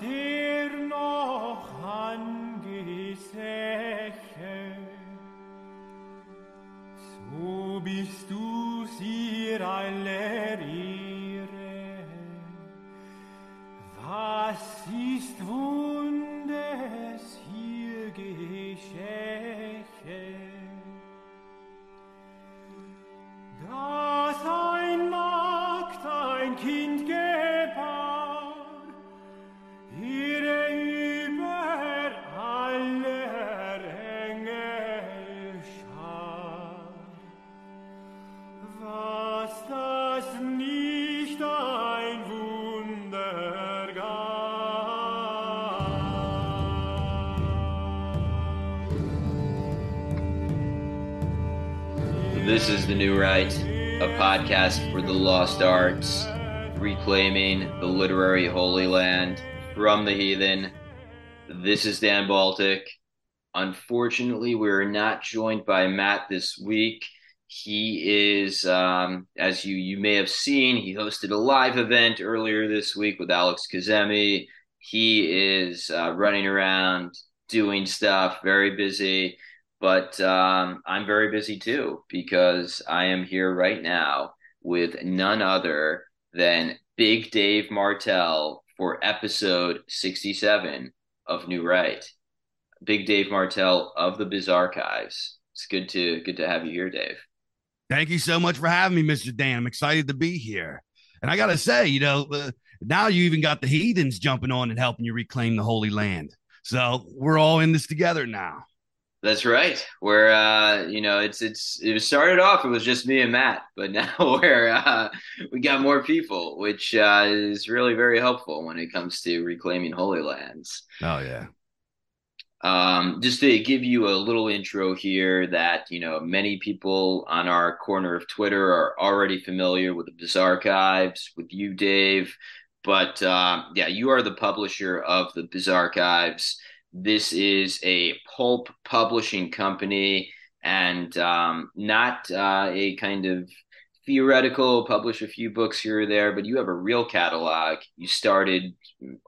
dir This is The New Right, a podcast for the lost arts, reclaiming the literary holy land from the heathen. This is Dan Baltic. Unfortunately, we're not joined by Matt this week. He is, um, as you you may have seen, he hosted a live event earlier this week with Alex Kazemi. He is uh, running around doing stuff, very busy but um, I'm very busy too because I am here right now with none other than Big Dave Martel for episode 67 of New Right. Big Dave Martel of the Bizarchives. It's good to good to have you here, Dave. Thank you so much for having me, Mr. Dan. I'm excited to be here. And I got to say, you know, uh, now you even got the heathens jumping on and helping you reclaim the Holy Land. So we're all in this together now. That's right. Where uh, you know, it's it's it started off. It was just me and Matt, but now we're uh, we got more people, which uh, is really very helpful when it comes to reclaiming holy lands. Oh yeah. Um, just to give you a little intro here, that you know, many people on our corner of Twitter are already familiar with the Bizarchives, with you, Dave. But uh, yeah, you are the publisher of the Bizarchives. This is a pulp publishing company and um, not uh, a kind of theoretical publish a few books here or there, but you have a real catalog. You started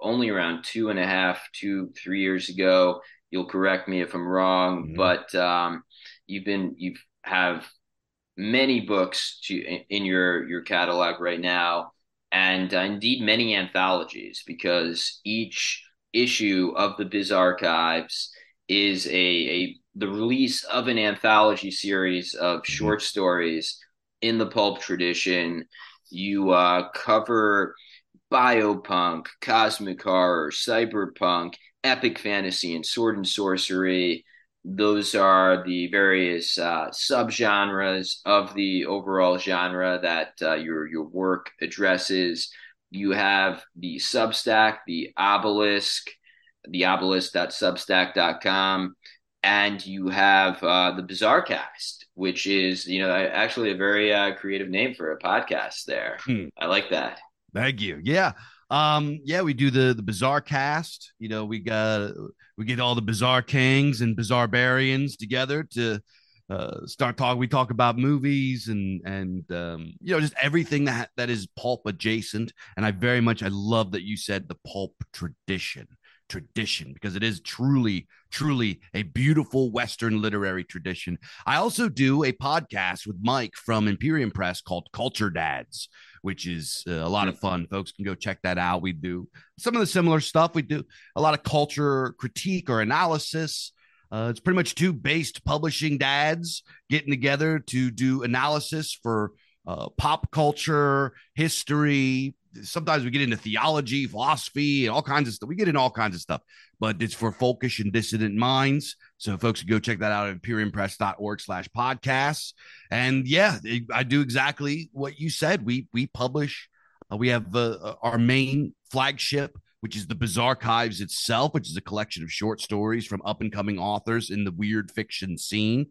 only around two and a half, two, three years ago. You'll correct me if I'm wrong, Mhm. but um, you've been you've have many books to in, in your your catalog right now, and uh, indeed many anthologies because each issue of the Bizarchives is a, a the release of an anthology series of short stories in the pulp tradition. You uh, cover biopunk, cosmic horror, cyberpunk, epic fantasy, and sword and sorcery. Those are the various uh, subgenres of the overall genre that uh, your your work addresses. You have the Substack, the Obelisk, the obelisk.substack.com, and you have uh, the Bizarrecast, which is you know actually a very uh, creative name for a podcast. There, Hmm. I like that. Thank you. Yeah. Um, yeah, we do the the bizarre cast. You know, we got we get all the bizarre kings and bizarre barians together to uh start talking. We talk about movies and and um, you know, just everything that that is pulp adjacent. And I very much I love that you said the pulp tradition. Tradition because it is truly, truly a beautiful Western literary tradition. I also do a podcast with Mike from Imperium Press called Culture Dads, which is uh, a lot of fun. Folks can go check that out. We do some of the similar stuff. We do a lot of culture critique or analysis. Uh, it's pretty much two based publishing dads getting together to do analysis for uh, pop culture, history. Sometimes we get into theology, philosophy, and all kinds of stuff. We get into all kinds of stuff, but it's for folkish and dissident minds. So folks go check that out at imperiumpress.org slash podcasts. And yeah, I do exactly what you said. We we publish, uh, we have uh, our main flagship, which is the Bizarre Archives itself, which is a collection of short stories from up and coming authors in the weird fiction scene.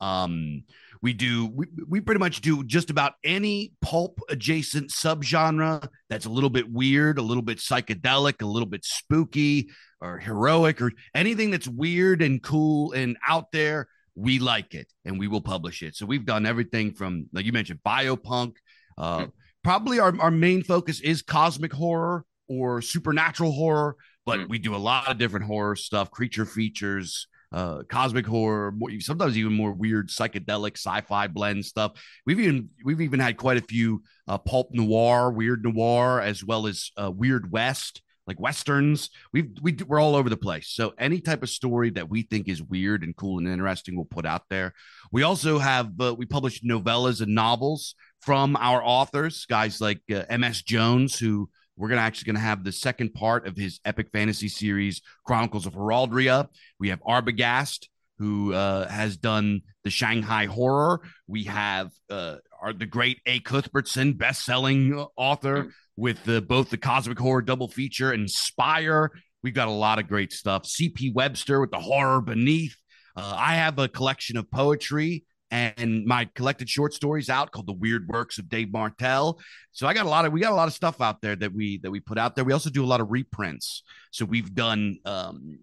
Um, we do we, we pretty much do just about any pulp adjacent subgenre that's a little bit weird, a little bit psychedelic, a little bit spooky or heroic or anything that's weird and cool and out there. We like it and we will publish it. So we've done everything from like you mentioned biopunk. Uh, probably our, our main focus is cosmic horror or supernatural horror, but Mm. we do a lot of different horror stuff, creature features, uh, cosmic horror, more, sometimes even more weird psychedelic sci-fi blend stuff. We've even we've even had quite a few uh, pulp noir, weird noir, as well as uh, weird west, like westerns. We've we do- we're all over the place. So any type of story that we think is weird and cool and interesting, we'll put out there. We also have uh, we publish novellas and novels from our authors, guys like uh, M.S. Jones, who we're gonna actually gonna have the second part of his epic fantasy series, Chronicles of Heraldria. We have Arbogast, who uh, has done the Shanghai Horror. We have uh, our, the great A. Cuthbertson, best-selling author, with the, both the Cosmic Horror double feature and Spire. We've got a lot of great stuff. C.P. Webster with the Horror Beneath. Uh, I have a collection of poetry and my collected short stories out called The Weird Works of Dave Martel. So I got a lot of we got a lot of stuff out there that we that we put out there. We also do a lot of reprints. So we've done um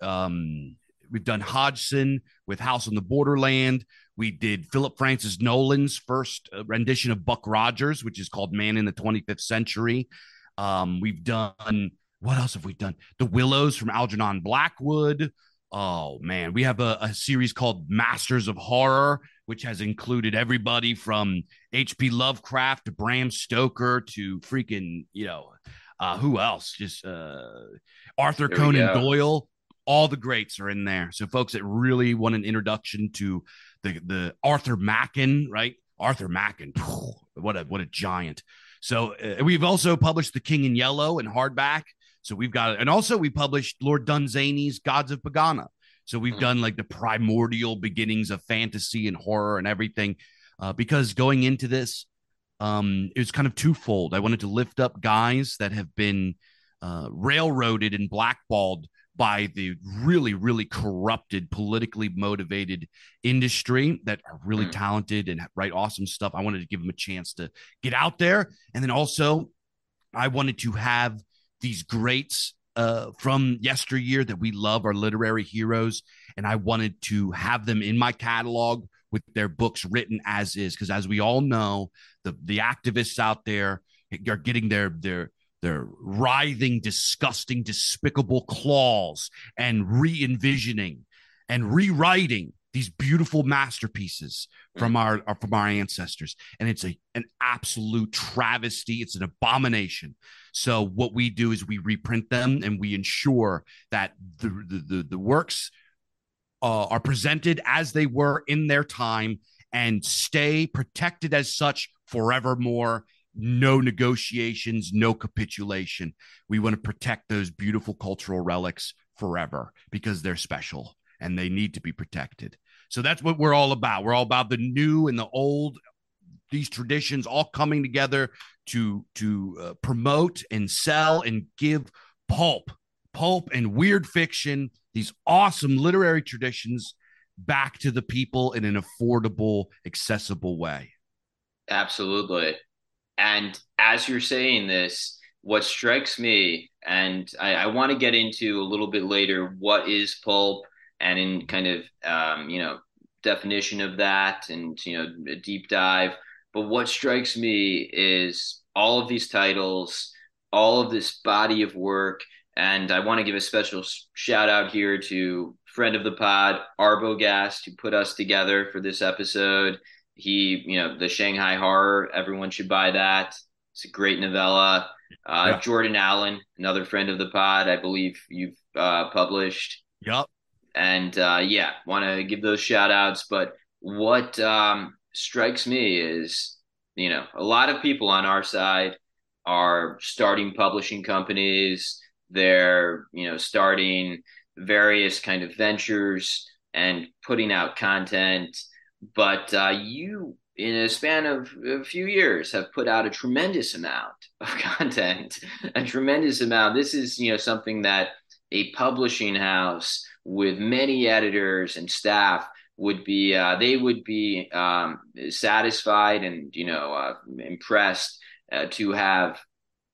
um we've done Hodgson with House on the Borderland. We did Philip Francis Nowlan's first uh, rendition of Buck Rogers, which is called Man in the 25th Century. Um, we've done what else have we done? The Willows from Algernon Blackwood. Oh man, we have a, a series called Masters of Horror, which has included everybody from H.P. Lovecraft to Bram Stoker to freaking, you know, uh, who else? Just uh, Arthur There Conan. Doyle. All the greats are in there. So folks that really want an introduction to the the Arthur Machen, right? Arthur Machen, phew, what a what a giant. So uh, we've also published The King in Yellow in hardback. So we've got, and also we published Lord Dunsany's Gods of Pegana. So we've Mhm. done like the primordial beginnings of fantasy and horror and everything. Uh, because going into this, um, it was kind of twofold. I wanted to lift up guys that have been uh, railroaded and blackballed by the really, really corrupted, politically motivated industry that are really Mm. talented and write awesome stuff. I wanted to give them a chance to get out there. And then also, I wanted to have these greats uh, from yesteryear that we love, our literary heroes, and I wanted to have them in my catalog with their books written as is. Because as we all know, the the activists out there are getting their their their writhing, disgusting, despicable claws and re-envisioning and rewriting these beautiful masterpieces from our, our from our ancestors. And it's a an absolute travesty. It's an abomination. So what we do is we reprint them and we ensure that the the, the, the works uh, are presented as they were in their time and stay protected as such forevermore. No negotiations no capitulation. We want to protect those beautiful cultural relics forever because they're special and they need to be protected so that's what we're all about. We're all about the new and the old these traditions all coming together to to uh, promote and sell and give pulp pulp and weird fiction these awesome literary traditions back to the people in an affordable accessible way. Absolutely. And as you're saying this, what strikes me, and I, I want to get into a little bit later, what is pulp? And in kind of, um, you know, definition of that and, you know, a deep dive. But what strikes me is all of these titles, all of this body of work. And I want to give a special shout out here to friend of the pod, Arbogast, who put us together for this episode. He, you know, the Shanghai Horror, everyone should buy that. It's a great novella. Uh, Yeah. Jordan Allen, another friend of the pod, I believe you've uh, published. yep And uh, yeah, want to give those shout outs. But what um, strikes me is, you know, a lot of people on our side are starting publishing companies. They're, you know, starting various kind of ventures and putting out content. But uh, you, in a span of a few years, have put out a tremendous amount of content, a tremendous amount. This is, you know, something that a publishing house with many editors and staff would be uh, they would be um, satisfied and you know uh, impressed uh, to have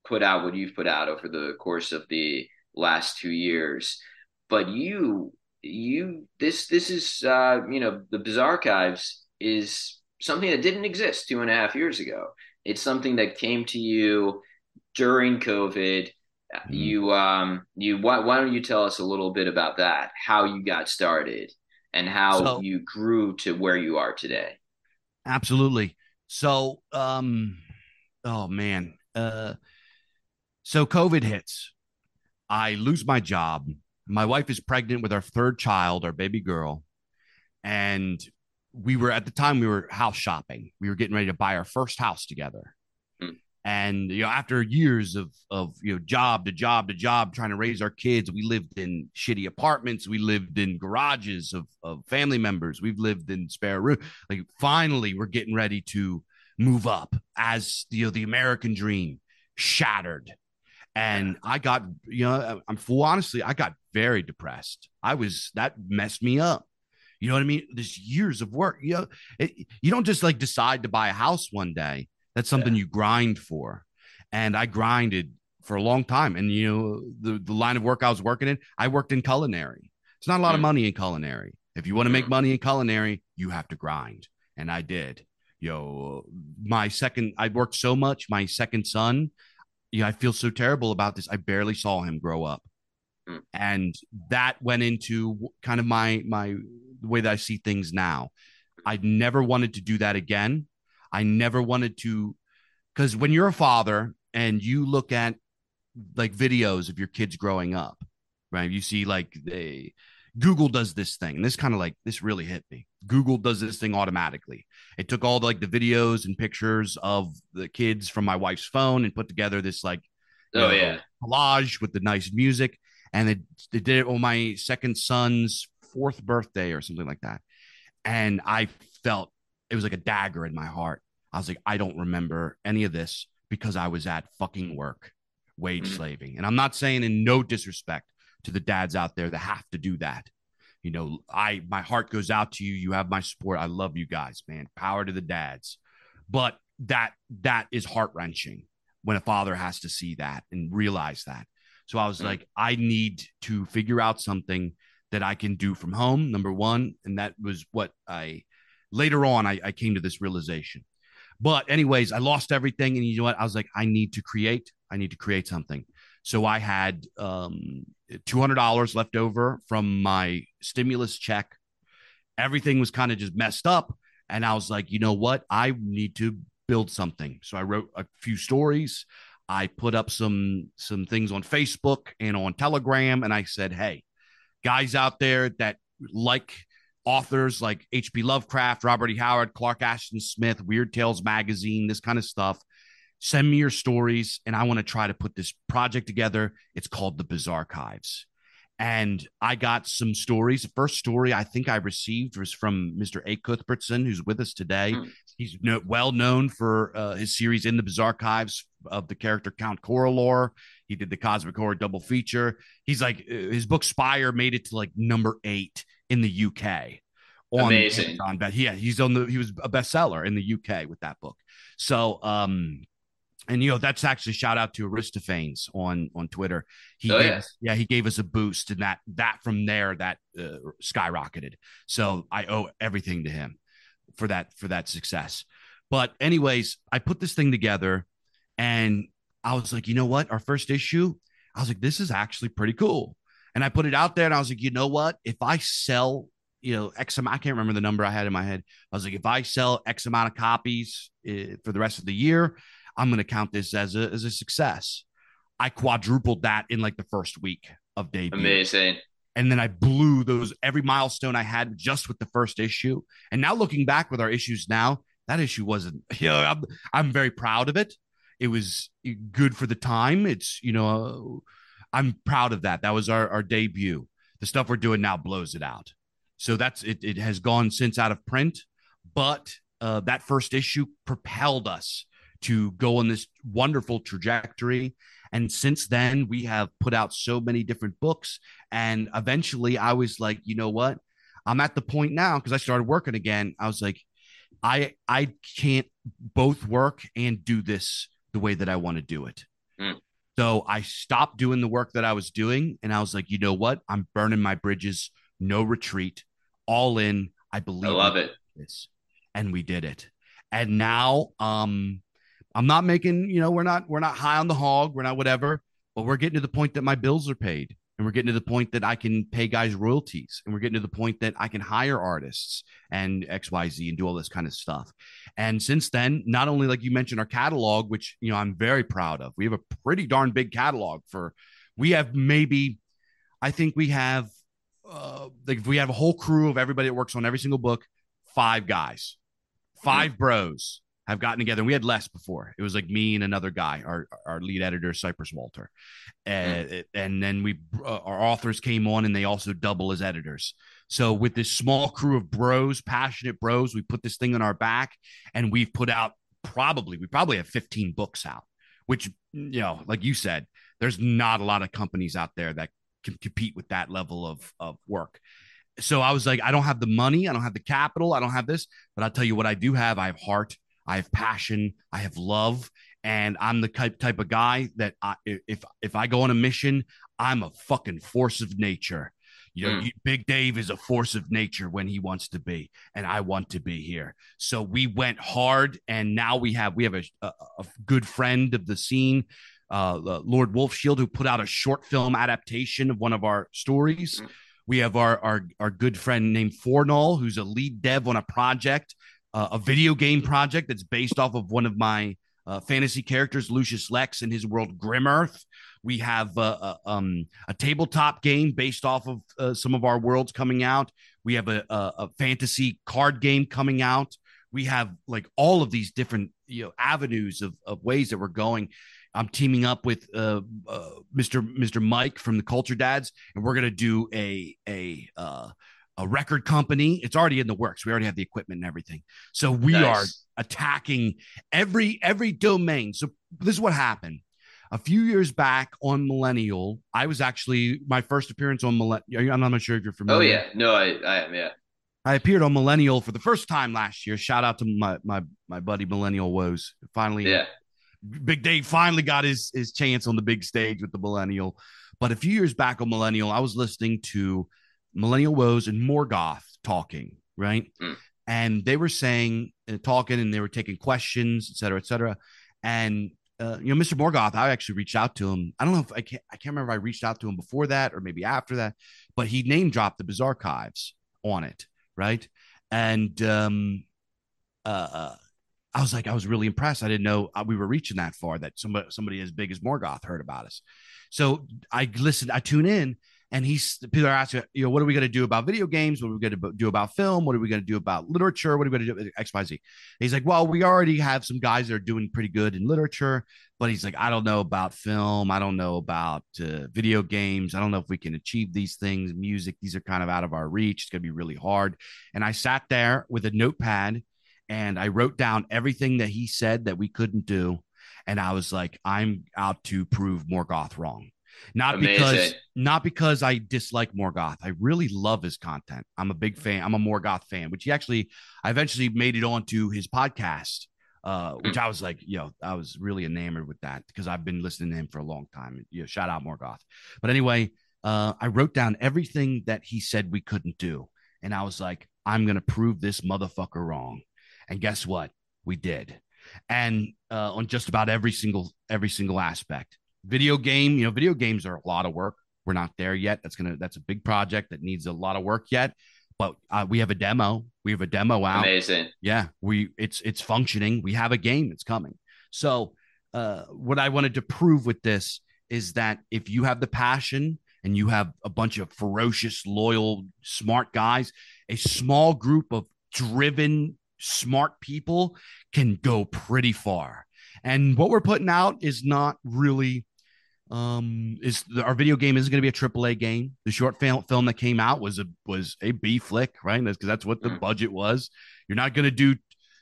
put out what you've put out over the course of the last two years. But you you this this is uh, you know the bizarre archives is something that didn't exist two and a half years ago. It's something that came to you during covid Mhm. You um you why why don't you tell us a little bit about that? How you got started and how So you grew to where you are today. absolutely. So um, oh man. Uh, so COVID hits. I lose my job. My wife is pregnant with our third child, our baby girl, and we were at the time we were house shopping. We were getting ready to buy our first house together. And you know, after years of of you know job to job to job trying to raise our kids, we lived in shitty apartments. We lived in garages of of family members. We've lived in spare room. Like finally, we're getting ready to move up as you know the American dream shattered. And I got, you know, I'm full honestly, I got very depressed. I was that messed me up. You know what I mean? There's years of work. You know, it, you don't just like decide to buy a house one day. That's something you grind for. And I grinded for a long time. And you know, the the line of work I was working in, I worked in culinary. It's not a lot of Mm. money in culinary. If you want to make Mm. money in culinary, you have to grind. And I did. Yo, my second, I worked so much. My second son, yeah, I feel so terrible about this. I barely saw him grow up. Mm. And that went into kind of my my the way that I see things now. I never wanted to do that again. I never wanted to because when you're a father and you look at like videos of your kids growing up, right? You see like they Google does this thing, and this kind of like this really hit me. Google does this thing automatically. It took all the, like the videos and pictures of the kids from my wife's phone and put together this like Oh know, yeah. collage with the nice music, and they, they did it on my second son's fourth birthday or something like that. And I felt it was like a dagger in my heart. I was like, I don't remember any of this because I was at fucking work, wage Mhm. slaving. And I'm not saying in no disrespect to the dads out there that have to do that. You know, I my heart goes out to you. You have my support. I love you guys, man. Power to the dads. But that that is heart wrenching when a father has to see that and realize that. So I was Mm. like, I need to figure out something that I can do from home, number one. And that was what I later on I, I came to this realization. But anyways, I lost everything. And you know what? I was like, I need to create. I need to create something. So I had um, $200 left over from my stimulus check. Everything was kind of just messed up. And I was like, you know what? I need to build something. So I wrote a few stories. I put up some some things on Facebook and on Telegram, and I said, "Hey, guys out there that like authors like H.P. Lovecraft, Robert E. Howard, Clark Ashton Smith, Weird Tales magazine, this kind of stuff, send me your stories, and I want to try to put this project together. It's called the Bizarre Archives." And I got some stories. The first story I think I received was from Mr. A. Cuthbertson, who's with us today. Hmm. He's no, well known for uh, his series in the Bizarre Archives of the character Count Coralor. He did the Cosmic Horror double feature. He's like uh, his book Spire made it to like number eight in the UK. On Amazing. Amazon. But yeah, he's on the he was a bestseller in the UK with that book. So um and you know that's actually shout out to Aristophanes on on Twitter. He Oh, gave yeah. yeah he gave us a boost and that that from there that uh, skyrocketed. So I owe everything to him for that for that success. But anyways, I put this thing together and I was like, you know what? Our first issue, I was like, this is actually pretty cool. And I put it out there and I was like, you know what? If I sell, you know, X amount, I can't remember the number I had in my head. I was like, if I sell X amount of copies uh, for the rest of the year, I'm going to count this as a, as a success. I quadrupled that in like the first week of debut Amazing. and then I blew those every milestone I had just with the first issue. And now looking back with our issues now, that issue wasn't. You know, I'm I'm very proud of it. It was good for the time. It's you know, I'm proud of that. That was our our debut. The stuff we're doing now blows it out. So that's it. It has gone since out of print, but uh, that first issue propelled us to go on this wonderful trajectory. And since then, we have put out so many different books and eventually I was like, you know what? I'm at the point now because I started working again. I was like, I I can't both work and do this the way that I want to do it. Mm. So I stopped doing the work that I was doing and I was like, you know what? I'm burning my bridges, no retreat, all in. I believe I love it. this. And we did it. And now um I'm not making, you know, we're not we're not high on the hog, we're not whatever, but we're getting to the point that my bills are paid and we're getting to the point that I can pay guys royalties and we're getting to the point that I can hire artists and XYZ and do all this kind of stuff. And since then, not only like you mentioned our catalog, which you know I'm very proud of. We have a pretty darn big catalog for we have maybe I think we have uh like if we have a whole crew of everybody that works on every single book, five guys, five bros have gotten together. And we had less before. It was like me and another guy, our our lead editor, Cypress Walter, and and then we uh, our authors came on and they also double as editors. So with this small crew of bros, passionate bros, we put this thing on our back, and we've put out probably we probably have 15 books out, which you know, like you said, there's not a lot of companies out there that can compete with that level of of work so I was like, I don't have the money, I don't have the capital, I don't have this, but I'll tell you what I do have. I have heart, I have passion, I have love, and I'm the type type of guy that I, if if I go on a mission, I'm a fucking force of nature. You know, Mm. Big Dave is a force of nature when he wants to be, and I want to be here. So we went hard, and now we have we have a, a, a good friend of the scene, uh, uh, Lord Wolfshield, who put out a short film adaptation of one of our stories. Mm. We have our our our good friend named Fornall, who's a lead dev on a project, uh, a video game project that's based off of one of my uh, fantasy characters, Lucius Lex, and his world Grim Earth. We have uh, uh, um, a tabletop game based off of uh, some of our worlds coming out. We have a, a, a fantasy card game coming out. We have like all of these different you know avenues of, of ways that we're going. I'm teaming up with uh, Mr. Mr. Mike from the Culture Dads, and we're gonna do a a a record company. It's already in the works. We already have the equipment and everything. So we Nice. are attacking every every domain. So this is what happened. A few years back on Millennial, I was actually my first appearance on Millennial. I'm not sure if you're oh, familiar. Oh yeah, no, I, I am. Yeah, I appeared on Millennial for the first time last year. Shout out to my my my buddy Millennial Woes. Finally, yeah. Big Dave finally got his his chance on the big stage with the Millennial. But a few years back on Millennial, I was listening to Millennial Woes and Morgoth talking, right? Mm. And they were saying and talking, and they were taking questions, et cetera, et cetera. And uh, you know, Mr. Morgoth, I actually reached out to him. I don't know if I can't I can't remember if I reached out to him before that or maybe after that, but he name dropped the Bizarre Archives on it, right? And um, uh, uh, I was like, I was really impressed. I didn't know uh, we were reaching that far that somebody somebody as big as Morgoth heard about us. So I listened, I tune in, and he's people are asking, you know, what are we going to do about video games? What are we going to do about film? What are we going to do about literature? What are we going to do X, Y, Z? He's like, well, we already have some guys that are doing pretty good in literature, but he's like, I don't know about film. I don't know about uh, video games. I don't know if we can achieve these things. Music, these are kind of out of our reach. It's going to be really hard. And I sat there with a notepad and I wrote down everything that he said that we couldn't do. And I was like, I'm out to prove Morgoth wrong. Not because not because I dislike Morgoth. I really love his content. I'm a big fan. I'm a Morgoth fan, which he actually I eventually made it onto his podcast. Uh, which I was like, you know, I was really enamored with that because I've been listening to him for a long time. You know, shout out Morgoth. But anyway, uh, I wrote down everything that he said we couldn't do. And I was like, I'm gonna prove this motherfucker wrong. And guess what? We did. And uh, on just about every single every single aspect. Video game, you know, video games are a lot of work. We're not there yet. That's gonna that's a big project that needs a lot of work yet. But uh, we have a demo. We have a demo out Amazing. yeah we it's it's functioning we have a game it's coming so uh what i wanted to prove with this is that if you have the passion and you have a bunch of ferocious loyal smart guys a small group of driven smart people can go pretty far and what we're putting out is not really um is our video game isn't going to be a triple a game. The short film film that came out was a was a b flick right? That's because that's what the Mm. budget was. You're not going to do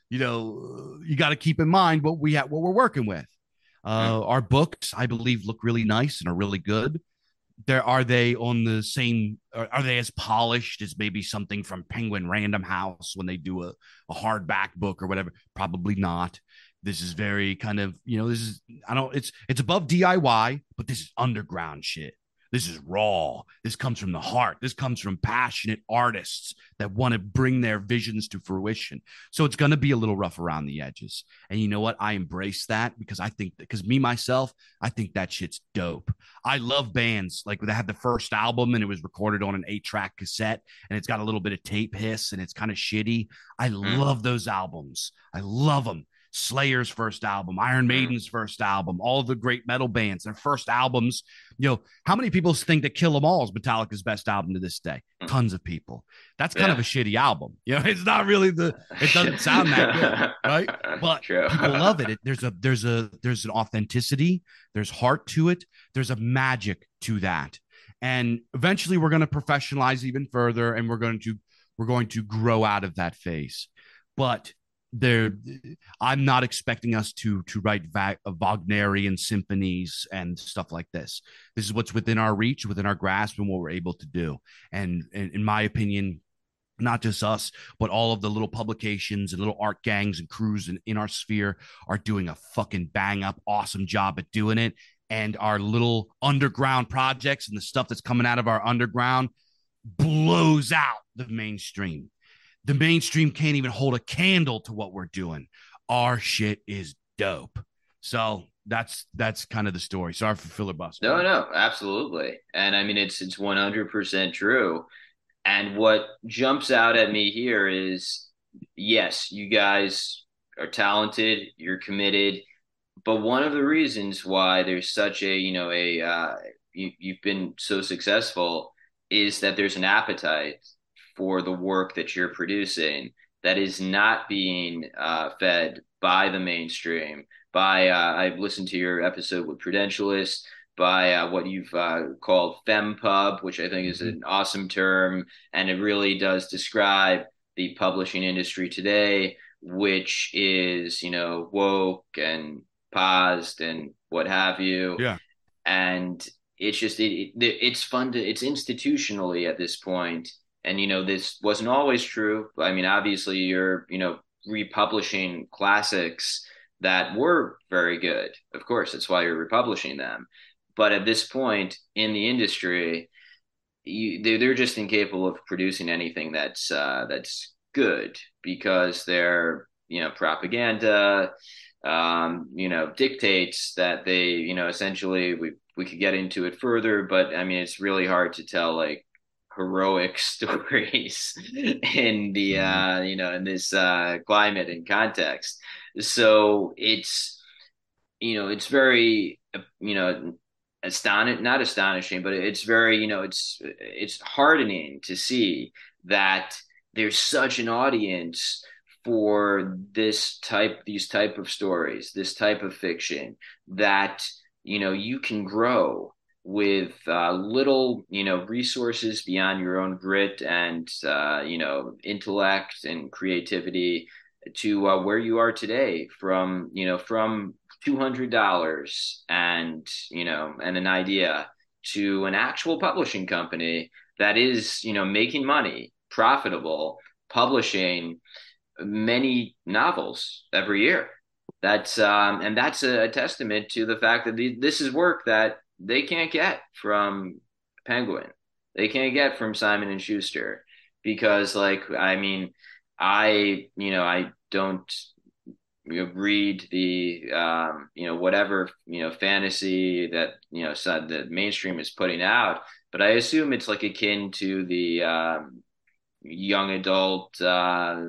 you know you got to keep in mind what we have what we're working with. Uh our books i believe look really nice and are really good. There are they on the same are, are they as polished as maybe something from penguin random house when they do a, a hardback book or whatever? Probably not this is very kind of you know this is i don't it's it's above diy but this is underground shit This is raw. This comes from the heart. This comes from passionate artists that want to bring their visions to fruition. So it's going to be a little rough around the edges. And you know what? I embrace that because I think because me myself, I think that shit's dope. I love bands like they had the first album and it was recorded on an eight track cassette and it's got a little bit of tape hiss and it's kind of shitty. I mm. love those albums. I love them. Slayer's first album, Iron mm. Maiden's first album, all the great metal bands, their first albums. You know, how many people think that Kill 'Em All is Metallica's best album to this day? Mm. Tons of people. That's kind yeah. of a shitty album. You know, it's not really the. It doesn't sound that good, right? But True. people love it. it. There's a there's a there's an authenticity. There's heart to it. There's a magic to that. And eventually, we're going to professionalize even further, and we're going to we're going to grow out of that phase. But there i'm not expecting us to to write Va- wagnerian symphonies and stuff like this. This is what's within our reach within our grasp and what we're able to do. And, and in my opinion not just us, but all of the little publications and little art gangs and crews in, in our sphere are doing a fucking bang up awesome job at doing it. And our little underground projects and the stuff that's coming out of our underground blows out the mainstream the mainstream can't even hold a candle to what we're doing. Our shit is dope. So that's that's kind of the story. Sorry for filibuster. No, no, absolutely. And I mean it's it's 100% true. And what jumps out at me here is yes, you guys are talented, you're committed, but one of the reasons why there's such a, you know, a uh, you, you've been so successful is that there's an appetite for the work that you're producing that is not being uh, fed by the mainstream. By uh, I've listened to your episode with Prudentialist by uh, what you've uh, called fempub, which I think is an awesome term, and it really does describe the publishing industry today, which is you know woke and paused and what have you. Yeah, and it's just it, it, it's fun to it's institutionally at this point and you know this wasn't always true. I mean obviously you're you know republishing classics that were very good. Of course that's why you're republishing them. But at this point in the industry you, they're, they're just incapable of producing anything that's uh, that's good because their you know propaganda um, you know dictates that they you know essentially we we could get into it further. But i mean it's really hard to tell like heroic stories in the mm-hmm. uh, you know in this uh, climate and context. So it's you know it's very you know astonishing not astonishing but it's very you know it's it's heartening to see that there's such an audience for this type these type of stories this type of fiction that you know you can grow with uh, little you know resources beyond your own grit and uh, you know intellect and creativity to uh, where you are today from you know from $200 and you know and an idea to an actual publishing company that is you know making money profitable publishing many novels every year. That's um, and that's a, testament to the fact that the, this is work that they can't get from Penguin. They can't get from Simon and Schuster because, like, I mean, I you know I don't you know, read the um, you know whatever you know fantasy that you know the mainstream is putting out, but I assume it's like akin to the um, young adult uh,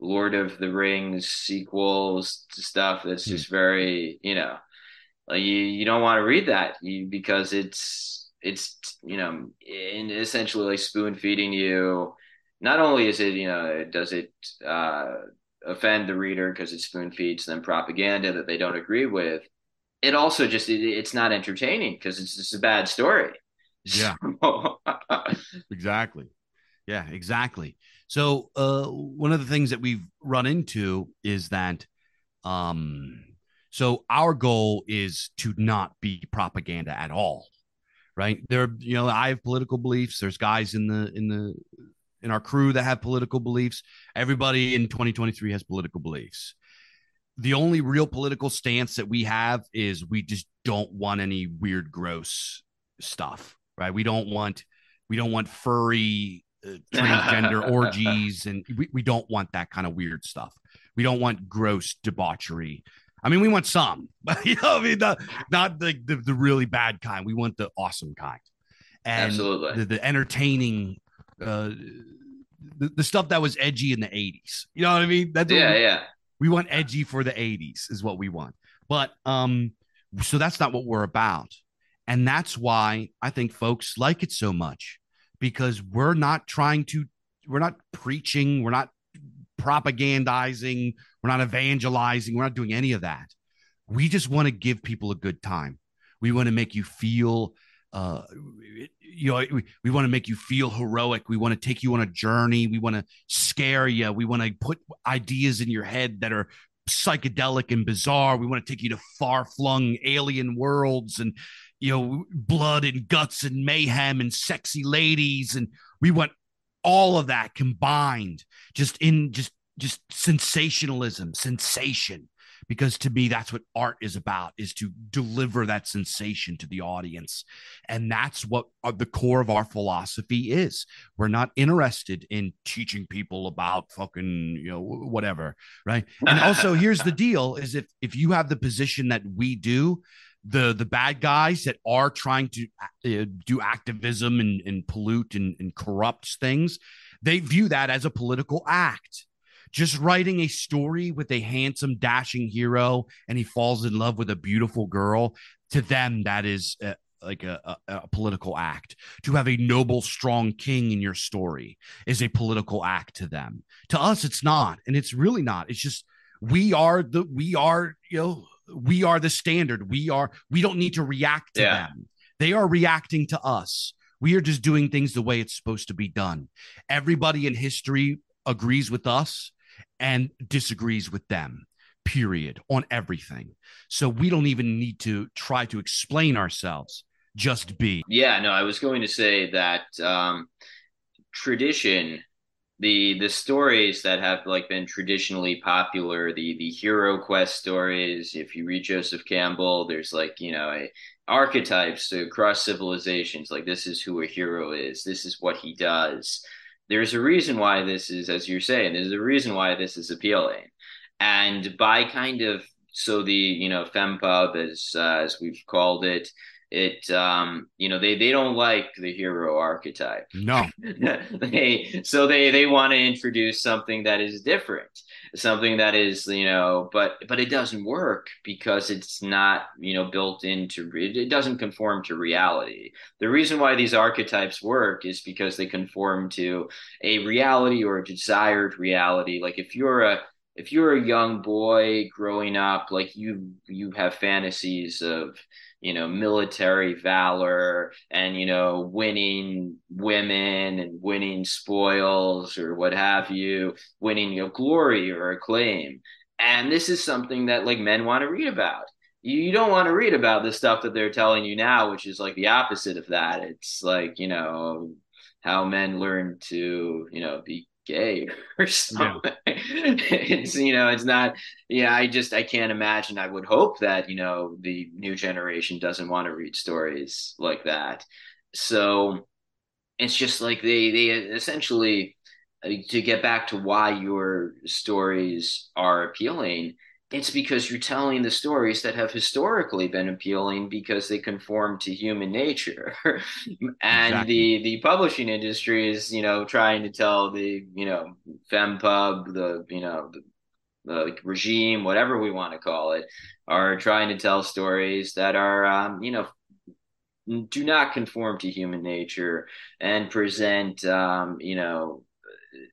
Lord of the Rings sequels stuff. That's just very you know you, you don't want to read that because it's it's you know in essentially like spoon feeding you. Not only is it you know does it uh, offend the reader because it spoon feeds them propaganda that they don't agree with it also just it, it's not entertaining because it's just a bad story. Yeah. Exactly. Yeah exactly. So uh, one of the things that we've run into is that um so our goal is to not be propaganda at all, right? There, you know, I have political beliefs. There's guys in the in the in our crew that have political beliefs. Everybody in 2023 has political beliefs. The only real political stance that we have is we just don't want any weird, gross stuff. right? We don't want we don't want furry uh, transgender orgies, and we, we don't want that kind of weird stuff. We don't want gross debauchery. I mean, we want some, but you know, I mean, the, not the, the the really bad kind. We want the awesome kind, and Absolutely. the, the entertaining, uh, the, the stuff that was edgy in the '80s. You know what I mean? That's Yeah, we, yeah. we want edgy for the 80s is what we want but um so that's not what we're about and that's why i think folks like it so much because we're not trying to we're not preaching we're not propagandizing we're not evangelizing we're not doing any of that. We just want to give people a good time. We want to make you feel uh you know we, we want to make you feel heroic. We want to take you on a journey. We want to scare you we want to put ideas in your head that are psychedelic and bizarre. We want to take you to far-flung alien worlds and you know blood and guts and mayhem and sexy ladies. And we want all of that combined just in just just sensationalism sensation because to me that's what art is about is to deliver that sensation to the audience. And that's what uh, the core of our philosophy is. We're not interested in teaching people about fucking you know whatever right? And also here's the deal is if if you have the position that we do the the bad guys that are trying to uh, do activism and, and pollute and, and corrupt things they view that as a political act. Just writing a story with a handsome dashing hero and he falls in love with a beautiful girl to them that is uh, like a, a, a, political act. To have a noble strong king in your story is a political act to them. To us it's not and it's really not. It's just we are the we are you know we are the standard. We are we don't need to react to Yeah. them. They are reacting to us. We are just doing things the way it's supposed to be done. Everybody in history agrees with us and disagrees with them period on everything. So we don't even need to try to explain ourselves just be. Yeah, no, I was going to say that um, tradition, the the stories that have like been traditionally popular, the the hero quest stories. If you read Joseph Campbell, there's like you know a, archetypes across civilizations. Like this is who a hero is. This is what he does. There's a reason why this is, as you're saying, there's a reason why this is appealing, and by kind of so the you know fempub as uh, as we've called it it um you know they they don't like the hero archetype. No. They so they they want to introduce something that is different something that is you know but but it doesn't work because it's not you know built into it, it doesn't conform to reality. The reason why these archetypes work is because they conform to a reality or a desired reality. Like if you're a if you're a young boy growing up like you you have fantasies of you know military valor and you know winning women and winning spoils or what have you winning your glory or acclaim. And this is something that like men want to read about. You don't want to read about the stuff that they're telling you now which is like the opposite of that. It's like you know how men learn to you know be gay or something. Yeah. it's you know, it's not. Yeah, I just I can't imagine. I would hope that you know the new generation doesn't want to read stories like that. So it's just like they they essentially uh, to get back to why your stories are appealing it's because you're telling the stories that have historically been appealing because they conform to human nature and exactly. the the publishing industry is you know trying to tell the you know fempub the you know the, the regime whatever we want to call it are trying to tell stories that are um, you know do not conform to human nature and present um, you know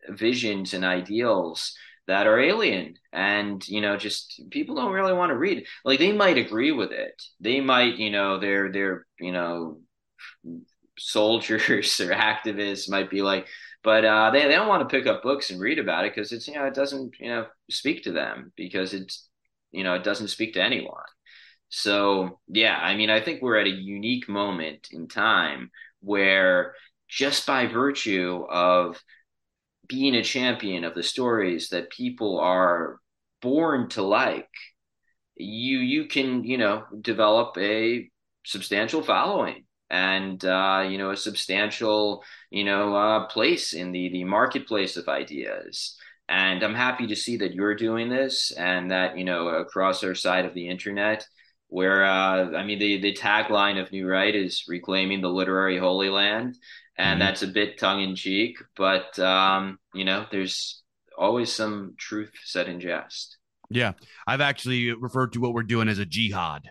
visions and ideals that are alien. And you know just people don't really want to read. Like they might agree with it. They might you know they're they're you know soldiers or activists might be like but uh, they, they don't want to pick up books and read about it because it's you know it doesn't you know speak to them because it's you know it doesn't speak to anyone. So yeah i mean i think we're at a unique moment in time where just by virtue of being a champion of the stories that people are born to like you you can you know develop a substantial following and uh, you know a substantial you know uh, place in the the marketplace of ideas. And I'm happy to see that you're doing this, and that you know across our side of the internet, where uh, I mean the the tagline of New Right is reclaiming the literary holy land, and mm-hmm. that's a bit tongue in cheek, but um, you know there's always some truth said in jest. Yeah, I've actually referred to what we're doing as a jihad.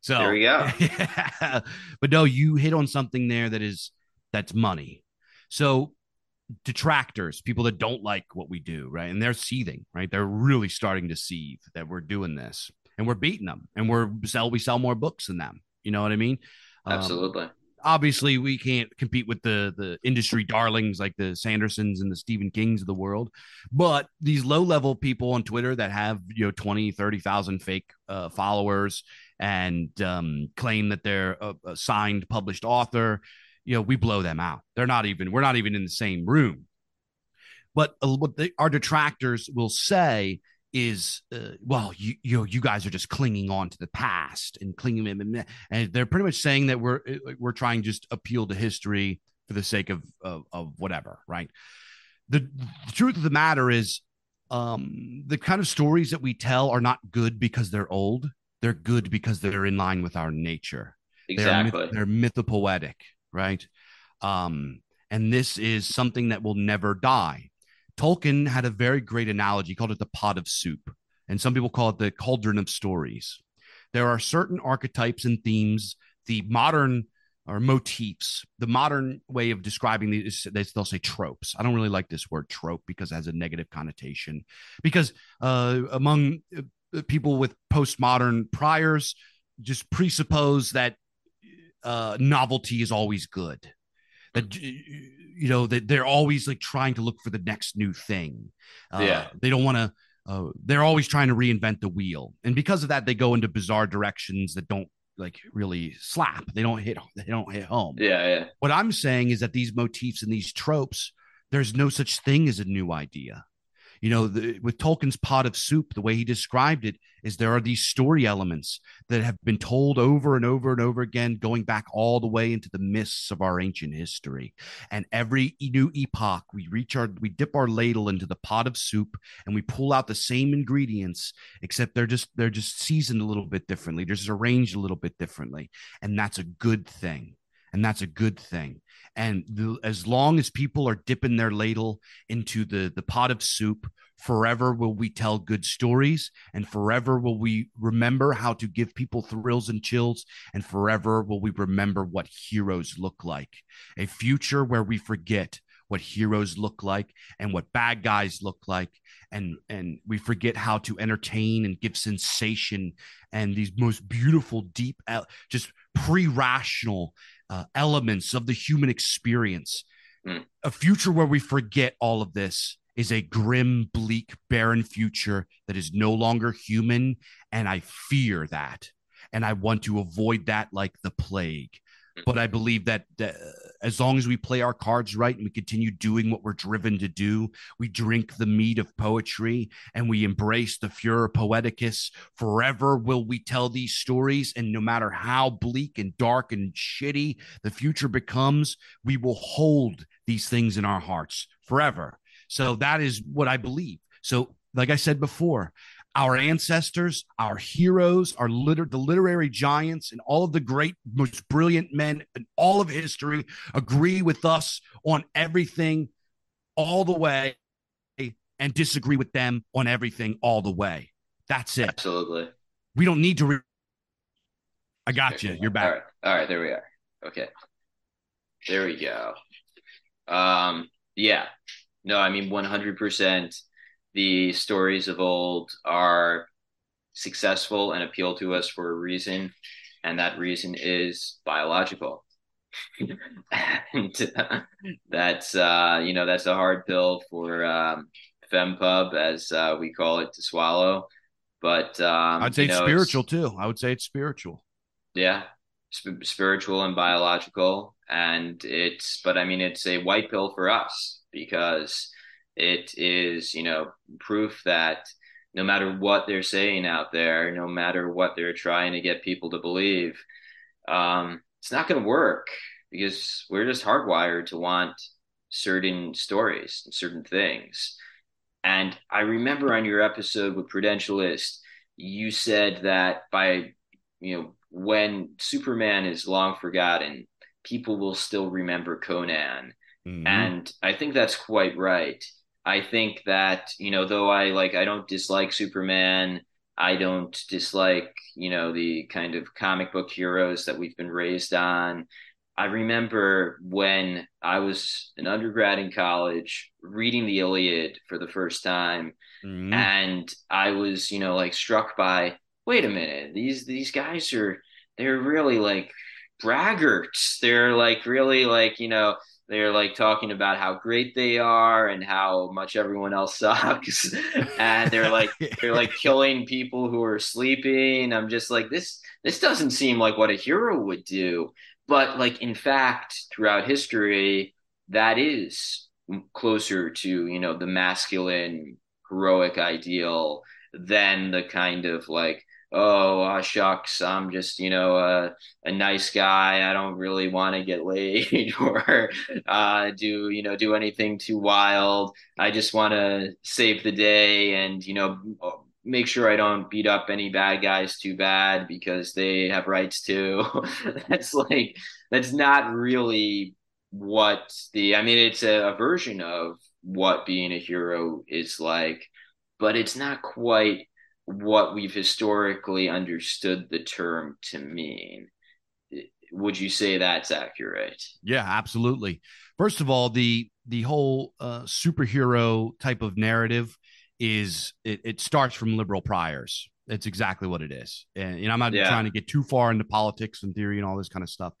So there we go. Yeah. But no, you hit on something there that is that's money. So detractors, people that don't like what we do, right? And they're seething, right? They're really starting to seethe that we're doing this and we're beating them and we're sell we sell more books than them. You know what I mean? Absolutely. Um, obviously we can't compete with the the industry darlings like the Sandersons and the Stephen Kings of the world but these low level people on Twitter that have you know 20 30,000 fake uh, followers and um, claim that they're a, a signed published author you know we blow them out. They're not even we're not even in the same room. But uh, what our detractors will say is uh, well you you know you guys are just clinging on to the past and clinging and they're pretty much saying that we're uh, we're trying just appeal to history for the sake of of, of whatever right? The, the, truth of the matter is um the kind of stories that we tell are not good because they're old. They're good because they're in line with our nature. Exactly they're, myth, they're mythopoetic right? Um and this is something that will never die Tolkien had a very great analogy. He called it the pot of soup, and some people call it the cauldron of stories. There are certain archetypes and themes, the modern or motifs. The modern way of describing these, they'll say tropes. I don't really like this word trope because it has a negative connotation. Because uh, among uh, people with postmodern priors, just presuppose that uh, novelty is always good that you know that they're always like trying to look for the next new thing. Uh, yeah, they don't want to. Uh, they're always trying to reinvent the wheel, and because of that, they go into bizarre directions that don't like really slap. They don't hit. They don't hit home. Yeah, yeah. What I'm saying is that these motifs and these tropes, there's no such thing as a new idea you know, the, with Tolkien's pot of soup, the way he described it is there are these story elements that have been told over and over and over again, going back all the way into the mists of our ancient history. And every new epoch, we reach our, we dip our ladle into the pot of soup and we pull out the same ingredients, except they're just, they're just seasoned a little bit differently. They're just arranged a little bit differently. And that's a good thing and that's a good thing. And the, as long as people are dipping their ladle into the the pot of soup, forever will we tell good stories, and forever will we remember how to give people thrills and chills, and forever will we remember what heroes look like. A future where we forget what heroes look like and what bad guys look like and and we forget how to entertain and give sensation and these most beautiful deep just pre-rational uh, elements of the human experience. Mm. A future where we forget all of this is a grim, bleak, barren future that is no longer human. And I fear that. And I want to avoid that like the plague. But I believe that uh, as long as we play our cards right and we continue doing what we're driven to do, we drink the mead of poetry and we embrace the furor poeticus. Forever will we tell these stories. And no matter how bleak and dark and shitty the future becomes, we will hold these things in our hearts forever. So that is what I believe. So, like I said before, our ancestors, our heroes, our liter- the literary giants, and all of the great, most brilliant men in all of history agree with us on everything all the way and disagree with them on everything all the way. That's it. Absolutely. We don't need to. Re- I got you. You're back. All right. All right. There we are. Okay. There we go. Um, yeah. No, I mean, 100% the stories of old are successful and appeal to us for a reason, and that reason is biological. and uh, that's uh, you know that's a hard pill for um, fempub as uh, we call it to swallow. But um, I'd say it's know, spiritual it's, too. I would say it's spiritual. Yeah, sp- spiritual and biological, and it's but I mean it's a white pill for us because it is, you know, proof that no matter what they're saying out there, no matter what they're trying to get people to believe, um, it's not going to work because we're just hardwired to want certain stories and certain things. And I remember on your episode with Prudentialist, you said that by, you know, when Superman is long forgotten, people will still remember Conan. Mm-hmm. And I think that's quite right. I think that, you know, though I like, I don't dislike Superman, I don't dislike, you know, the kind of comic book heroes that we've been raised on. I remember when I was an undergrad in college reading the Iliad for the first time mm-hmm. and I was, you know, like struck by wait a minute, these these guys are they're really like braggarts. They're like really like, you know, they're like talking about how great they are and how much everyone else sucks. And they're like they're like killing people who are sleeping. I'm just like this this doesn't seem like what a hero would do. But like in fact throughout history that is closer to you know the masculine heroic ideal than the kind of like oh uh, shucks i'm just you know a, a nice guy i don't really want to get laid or uh, do you know do anything too wild i just want to save the day and you know make sure I don't beat up any bad guys too bad because they have rights too. that's like that's not really what the I mean it's a, a, version of what being a hero is like, but it's not quite what we've historically understood the term to mean. Would you say that's accurate? Yeah, absolutely. First of all, the the whole uh, superhero type of narrative is it, it starts from liberal priors. It's exactly what it is. And you know, I'm not yeah. trying to get too far into politics and theory and all this kind of stuff,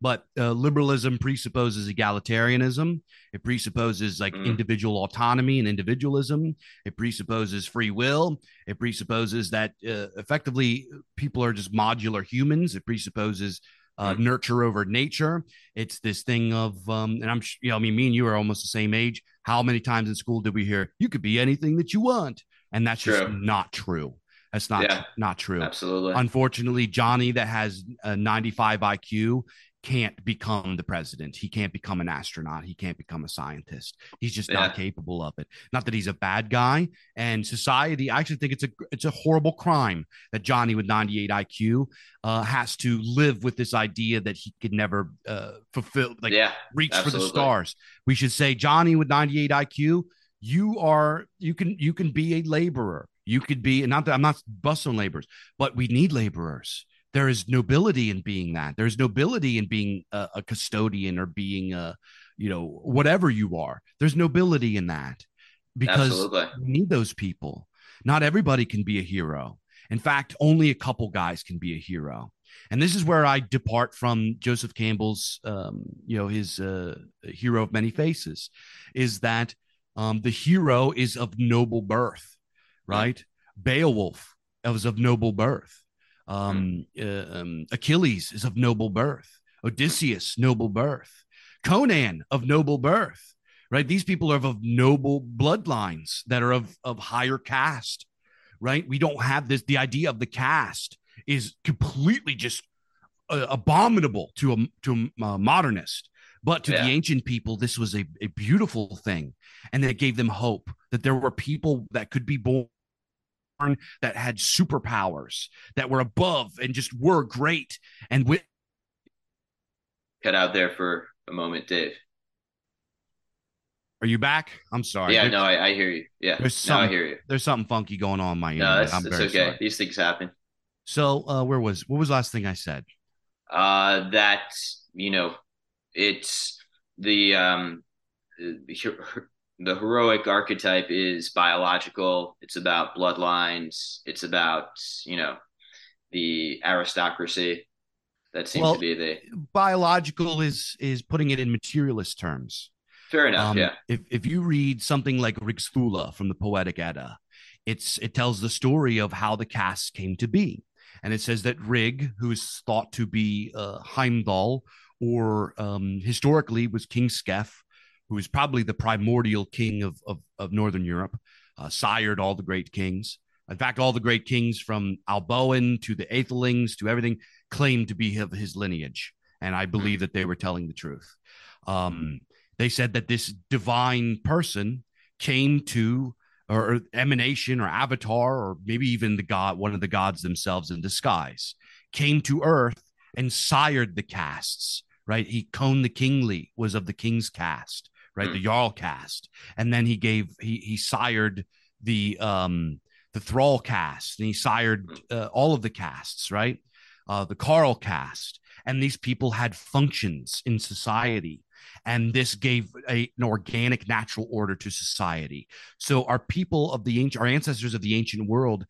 but uh, liberalism presupposes egalitarianism. It presupposes like mm. individual autonomy and individualism. It presupposes free will. It presupposes that uh, effectively people are just modular humans. It presupposes uh, mm. nurture over nature. It's this thing of, um, and I'm, you know, I mean, me and you are almost the same age. How many times in school did we hear you could be anything that you want? And that's true. just not true. That's not yeah, not true. Absolutely. Unfortunately, Johnny that has a 95 IQ can't become the president. He can't become an astronaut. He can't become a scientist. He's just yeah. not capable of it. Not that he's a bad guy. And society, I actually think it's a it's a horrible crime that Johnny with 98 IQ uh, has to live with this idea that he could never uh, fulfill, like yeah, reach absolutely. for the stars. We should say Johnny with 98 IQ. You are you can you can be a laborer. You could be and not that I'm not busting laborers, but we need laborers there is nobility in being that. There's nobility in being a, a custodian or being a, you know, whatever you are. There's nobility in that because Absolutely. we need those people. Not everybody can be a hero. In fact, only a couple guys can be a hero. And this is where I depart from Joseph Campbell's, um, you know, his uh, hero of many faces, is that um, the hero is of noble birth, right? Beowulf was of noble birth. Um, uh, um, Achilles is of noble birth. Odysseus, noble birth. Conan of noble birth. Right? These people are of noble bloodlines that are of of higher caste. Right? We don't have this. The idea of the caste is completely just uh, abominable to a to a modernist. But to yeah. the ancient people, this was a, a beautiful thing. And it gave them hope that there were people that could be born that had superpowers that were above and just were great. And with cut out there for a moment, Dave. Are you back? I'm sorry. Yeah, there's, no, I, I, hear you. Yeah, there's no, I hear you. There's something funky going on my end. No, that's, that's okay. Sorry. These things happen. So, uh, where was what was the last thing I said? Uh, that you know, it's the um, the heroic archetype is biological. It's about bloodlines. It's about you know the aristocracy. That seems well, to be the biological is is putting it in materialist terms. Fair enough. Um, yeah. If if you read something like Rigsthula from the Poetic Edda, it's it tells the story of how the cast came to be, and it says that Rig, who is thought to be uh, Heimdall, or um, historically was King Scef, who is probably the primordial king of, of, of Northern Europe, uh, sired all the great kings. In fact, all the great kings from Alboin to the Aethelings to everything claimed to be of his lineage. and I believe that they were telling the truth. Um, they said that this divine person came to or emanation or avatar or maybe even the god one of the gods themselves in disguise came to earth and sired the castes right he Kon the kingly was of the king's caste right? The jarl cast, and then he gave he he sired the um the thrall cast, and he sired uh, all of the casts, right? Uh the carl cast, and these people had functions in society. And this gave a, an organic natural order to society. So our people of the ancient our ancestors of the ancient world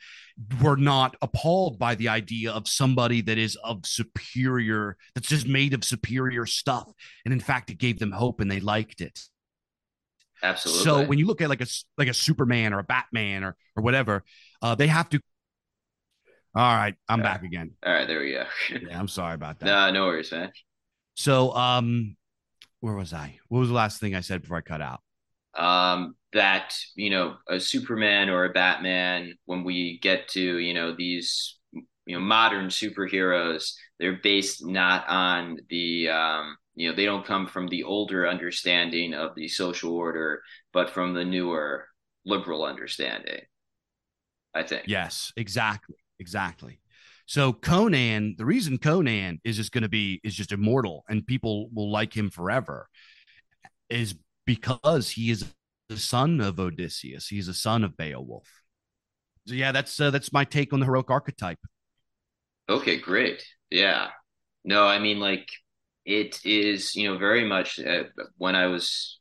were not appalled by the idea of somebody that is of superior that's just made of superior stuff. And in fact it gave them hope and they liked it Absolutely. so when you look at like a like a superman or a batman or or whatever uh they have to all right i'm Yeah. back again All right, there we go. yeah i'm sorry about that no, no worries, man. so um where was i what was the last thing i said before i cut out um, that you know a Superman or a Batman when we get to you know these you know modern superheroes they're based not on the um, you know they don't come from the older understanding of the social order but from the newer liberal understanding I think Yes, exactly, exactly. So Conan, the reason Conan is just going to be is just immortal and people will like him forever is because he is the son of Odysseus. He's a son of Beowulf. So yeah, that's uh, that's my take on the heroic archetype. Okay, great. Yeah. No, I mean, like, it is, you know, very much uh, when I was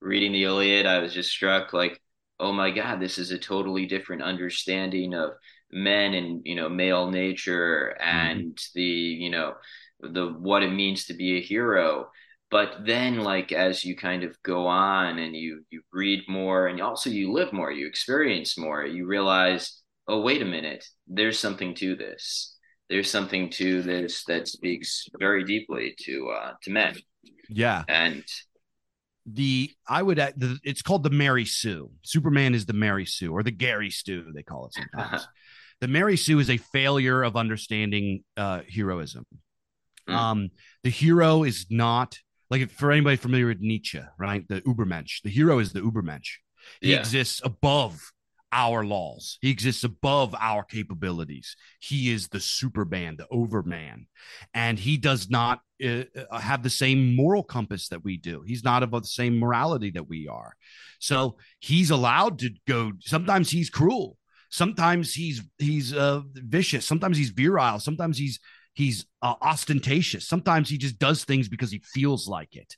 reading the Iliad, I was just struck, like, oh my God, this is a totally different understanding of men and, you know, male nature and the, you know, the what it means to be a hero. But then, like, as you kind of go on and you you read more and also you live more, you experience more, you realize, oh, wait a minute, there's something to this there's something to this that speaks very deeply to uh, to men. Yeah, And the I would add the, it's called the Mary Sue. Superman is the Mary Sue or the Gary Stew they call it sometimes. the Mary Sue is a failure of understanding uh, heroism. Mm. Um, the hero is not like for anybody familiar with Nietzsche, right? The Ubermensch. The hero is the Ubermensch. He Yeah. exists above our laws. He exists above our capabilities. He is the Superman, the Overman, and he does not uh, uh, have the same moral compass that we do. He's not of the same morality that we are. So he's allowed to go. Sometimes he's cruel. Sometimes he's he's uh, vicious. Sometimes he's virile. Sometimes he's he's uh, ostentatious. Sometimes he just does things because he feels like it.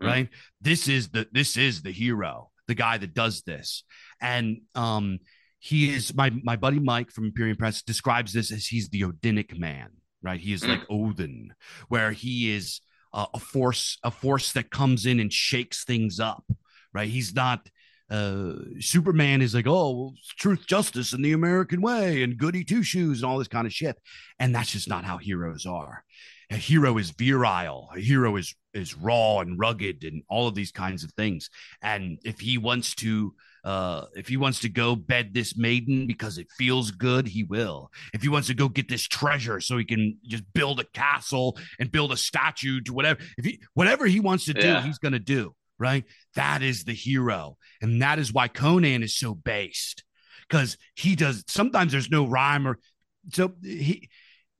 Mm. Right. This is the this is the hero, the guy that does this, and um, he is my my buddy Mike from Imperium Press describes this as he's the Odinic man. Right. He is Mm. like Odin, where he is uh, a force a force that comes in and shakes things up. Right. He's not uh superman is like oh well, truth justice and the american way and goody two shoes and all this kind of shit and that's just not how heroes are a hero is virile a hero is is raw and rugged and all of these kinds of things. And if he wants to uh if he wants to go bed this maiden because it feels good he will. If he wants to go get this treasure so he can just build a castle and build a statue to whatever if he whatever he wants to do Yeah. he's going to do right? That is the hero. And that is why conan is so based because he does sometimes there's no rhyme or so he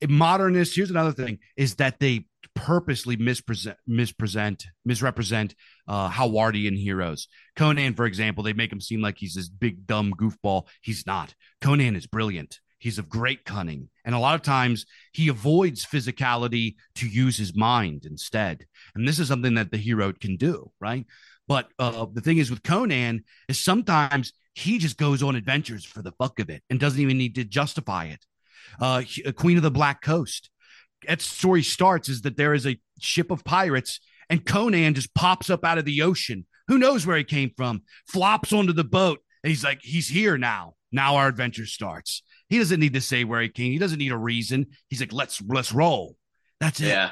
modernists here's another thing is that they purposely mispresent mispresent misrepresent uh howardian heroes. Conan for example they make him seem like he's this big dumb goofball. He's not. Conan is brilliant. He's of great cunning. And a lot of times he avoids physicality to use his mind instead. And this is something that the hero can do right? But uh, the thing is with conan is sometimes he just goes on adventures for the fuck of it and doesn't even need to justify it. Uh, he- Queen of the Black Coast. That story starts is that there is a ship of pirates, and Conan just pops up out of the ocean. Who knows where he came from? Flops onto the boat, and he's like, he's here now. Now our adventure starts. He doesn't need to say where he came. He doesn't need a reason. He's like, let's let's roll. That's it. yeah,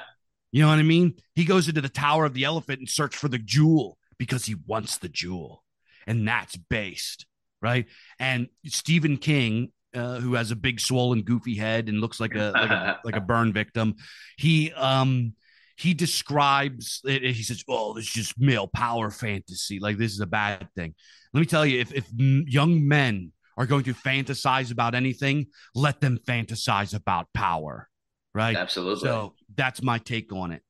You know what I mean? He goes into the Tower of the Elephant and search for the jewel because he wants the jewel. And that's based, right? And Stephen King, uh, who has a big swollen goofy head and looks like a like a, like a burn victim, he um he describes it. He says, "Oh, this is just male power fantasy. Like this is a bad thing." Let me tell you, if if young men are going to fantasize about anything, let them fantasize about power. Right? Absolutely. So that's my take on it.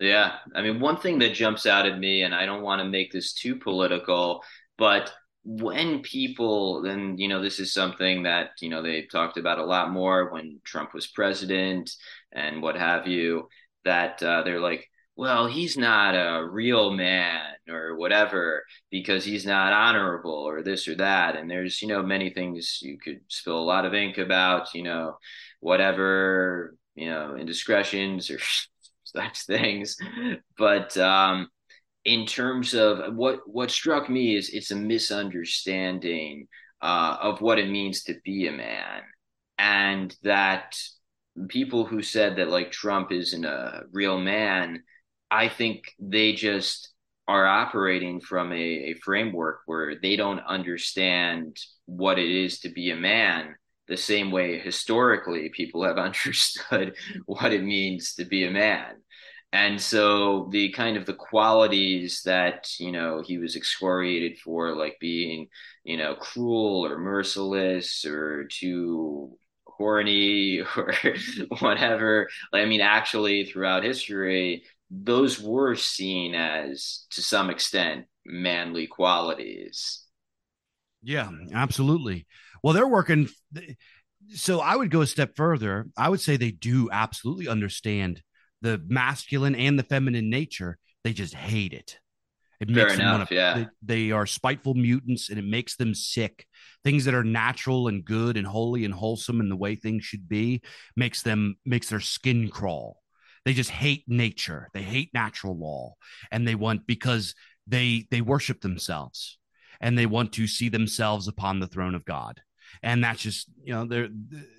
Yeah. I mean, one thing that jumps out at me, and I don't want to make this too political, but when people, then you know, this is something that, you know, they talked about a lot more when Trump was president and what have you, that uh, they're like, well, he's not a real man or whatever because he's not honorable or this or that. And there's, you know, many things you could spill a lot of ink about, you know, whatever, you know, indiscretions or such things. But um, in terms of what what struck me is it's a misunderstanding uh, of what it means to be a man, and that people who said that like Trump isn't a real man I think they just are operating from a, a, framework where they don't understand what it is to be a man the same way historically people have understood what it means to be a man and so the kind of the qualities that you know he was excoriated for like being you know cruel or merciless or too horny or whatever i mean actually throughout history those were seen as to some extent manly qualities. Yeah absolutely. Well they're working so i would go a step further. I would say they do absolutely understand the masculine and the feminine nature they just hate it it Fair makes enough, them yeah. They, they are spiteful mutants and it makes them sick things that are natural and good and holy and wholesome and the way things should be makes them makes their skin crawl they just hate nature. They hate natural law, and they want because they they worship themselves, and they want to see themselves upon the throne of God. And that's just you know they're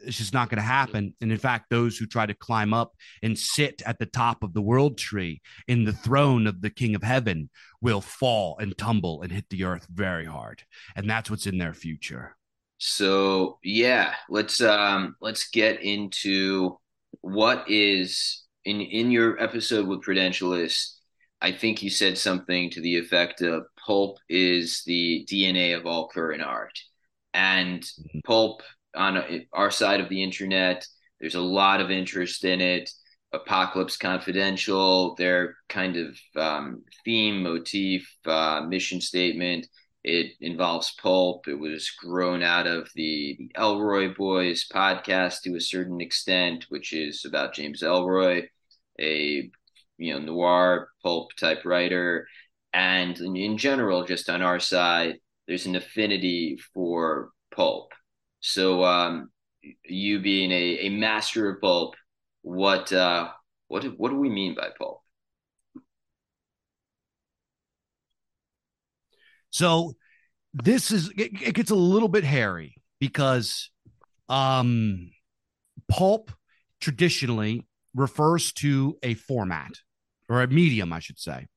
it's just not going to happen. And in fact, those who try to climb up and sit at the top of the world tree in the throne of the King of Heaven will fall and tumble and hit the earth very hard. And that's what's in their future. So yeah, let's um let's get into what is in in your episode with Prudentialist, I think you said something to the effect of pulp is the DNA of all current art, and mm-hmm. pulp on our side of the internet. There's a lot of interest in it. Apocalypse Confidential, their kind of um, theme, motif, uh, mission statement. It involves pulp. It was grown out of the, the Ellroy Boys podcast to a certain extent, which is about James Ellroy, a you know noir pulp type writer, and in general, just on our side, there's an affinity for pulp. So, um, you being a, a master of pulp, what uh, what what do we mean by pulp? So this is it, it gets a little bit hairy because um pulp traditionally refers to a format or a medium, I should say.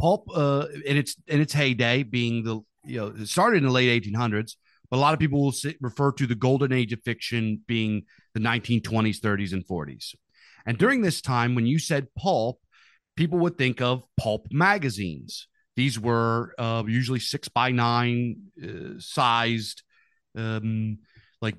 Pulp, uh, in its in its heyday, being the you know it started in the late 1800s, but a lot of people will say, refer to the golden age of fiction being the 1920s, 30s, and 40s. And during this time, when you said pulp, people would think of pulp magazines. These were uh, usually six by nine uh, sized, um, like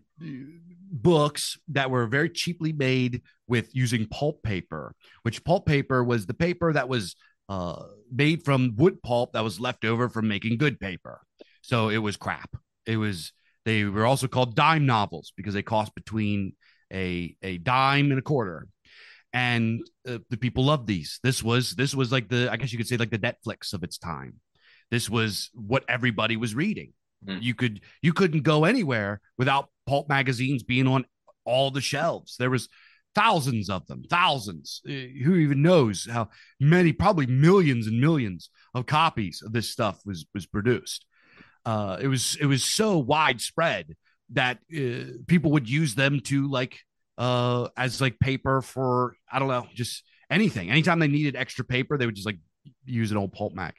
books that were very cheaply made with using pulp paper, which pulp paper was the paper that was uh, made from wood pulp that was left over from making good paper. So it was crap. It was they were also called dime novels because they cost between a a dime and a quarter. And uh, the people loved these. This was this was like the I guess you could say like the Netflix of its time. This was what everybody was reading. Mm. You could you couldn't go anywhere without pulp magazines being on all the shelves. There was thousands of them, thousands. Uh, who even knows how many? Probably millions and millions of copies of this stuff was was produced. Uh, it was it was so widespread that uh, people would use them to like uh, as like paper for I don't know, just anything. Anytime they needed extra paper, they would just like use an old pulp mag.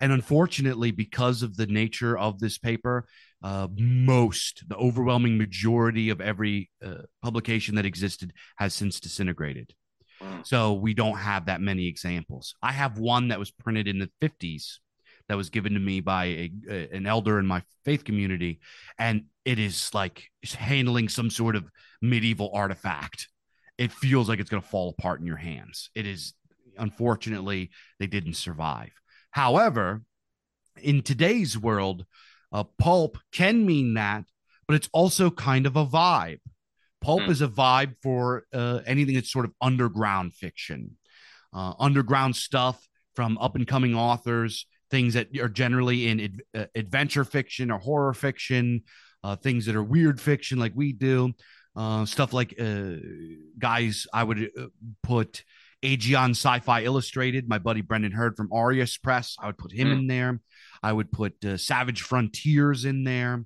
And unfortunately, because of the nature of this paper, uh, most, the overwhelming majority of every uh, publication that existed has since disintegrated. Mm. So we don't have that many examples. I have one that was printed in the 50s that was given to me by a, a- an elder in my faith community and it is like it's handling some sort of medieval artifact. It feels like it's going to fall apart in your hands. It is unfortunately they didn't survive. However, in today's world, uh, pulp can mean that, but it's also kind of a vibe. Pulp Hmm. is a vibe for uh, anything that's sort of underground fiction, uh, underground stuff from up and coming authors, things that are generally in ad- uh, adventure fiction or horror fiction, uh, things that are weird fiction like we do, uh, stuff like uh, guys I would uh, put Aegeon Sci-Fi Illustrated, my buddy Brendan Hurd from Arius Press. I would put him Hmm. in there. I would put uh, Savage Frontiers in there.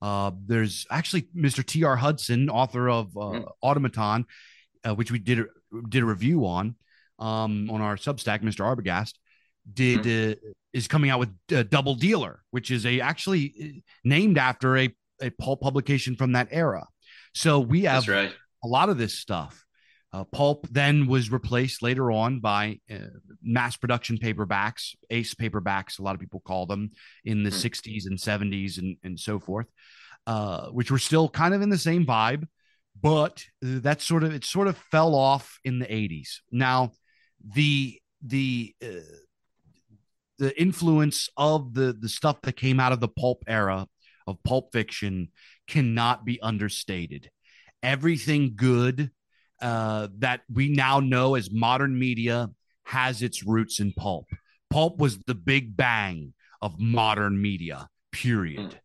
Uh, there's actually Mr. T.R. Hudson, author of uh, Hmm. Automaton, uh, which we did a, did a review on um, on our Substack. Mr. Arbogast did uh, is coming out with uh, Double Dealer, which is a actually named after a a pulp publication from that era. So we have right. a lot of this stuff. Uh, pulp then was replaced later on by uh, mass production paperbacks, ace paperbacks, a lot of people call them in the Hmm. 60s and 70s and, and so forth, uh, which were still kind of in the same vibe, but that sort of it sort of fell off in the 80s. Now, the the uh, the influence of the the stuff that came out of the pulp era of pulp fiction cannot be understated. Everything good uh, that we now know as modern media has its roots in pulp. Pulp was the big bang of modern media, period. Mm.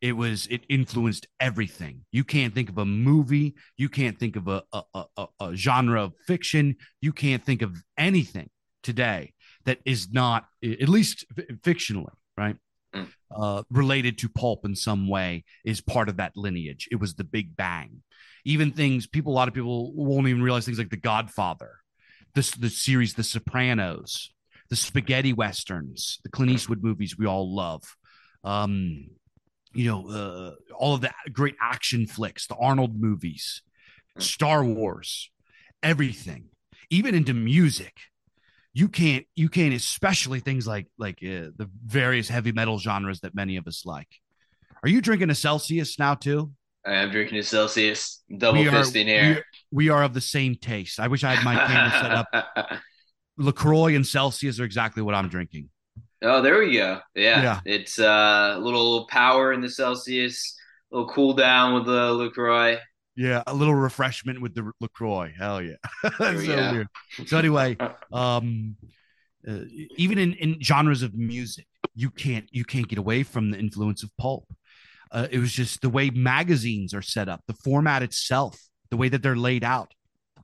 It was it influenced everything. You can't think of a movie, you can't think of a, a, a, a- genre of fiction, you can't think of anything today that is not at least f- fictionally, right? Mm. Uh, related to pulp in some way is part of that lineage. It was the big bang. Even things people a lot of people won't even realize things like the godfather this the series the sopranos the spaghetti westerns the clint eastwood movies we all love. Um you know uh, all of the great action flicks the arnold movies star wars everything. Even into music you can't you can't especially things like like uh, the various heavy metal genres that many of us like are you drinking a celsius now too I am drinking a Celsius, double we are, fisting here. We, we are of the same taste. I wish I had my camera set up. LaCroix and Celsius are exactly what I'm drinking. oh, there we go. Yeah, Yeah. it's uh, a little power in the Celsius, a little cool down with the Lacroix. Yeah, a little refreshment with the LaCroix. Hell yeah. That's so go. weird. So anyway, um uh, even in, in genres of music, you can't you can't get away from the influence of pulp. Uh, it was just the way magazines are set up, the format itself, the way that they're laid out,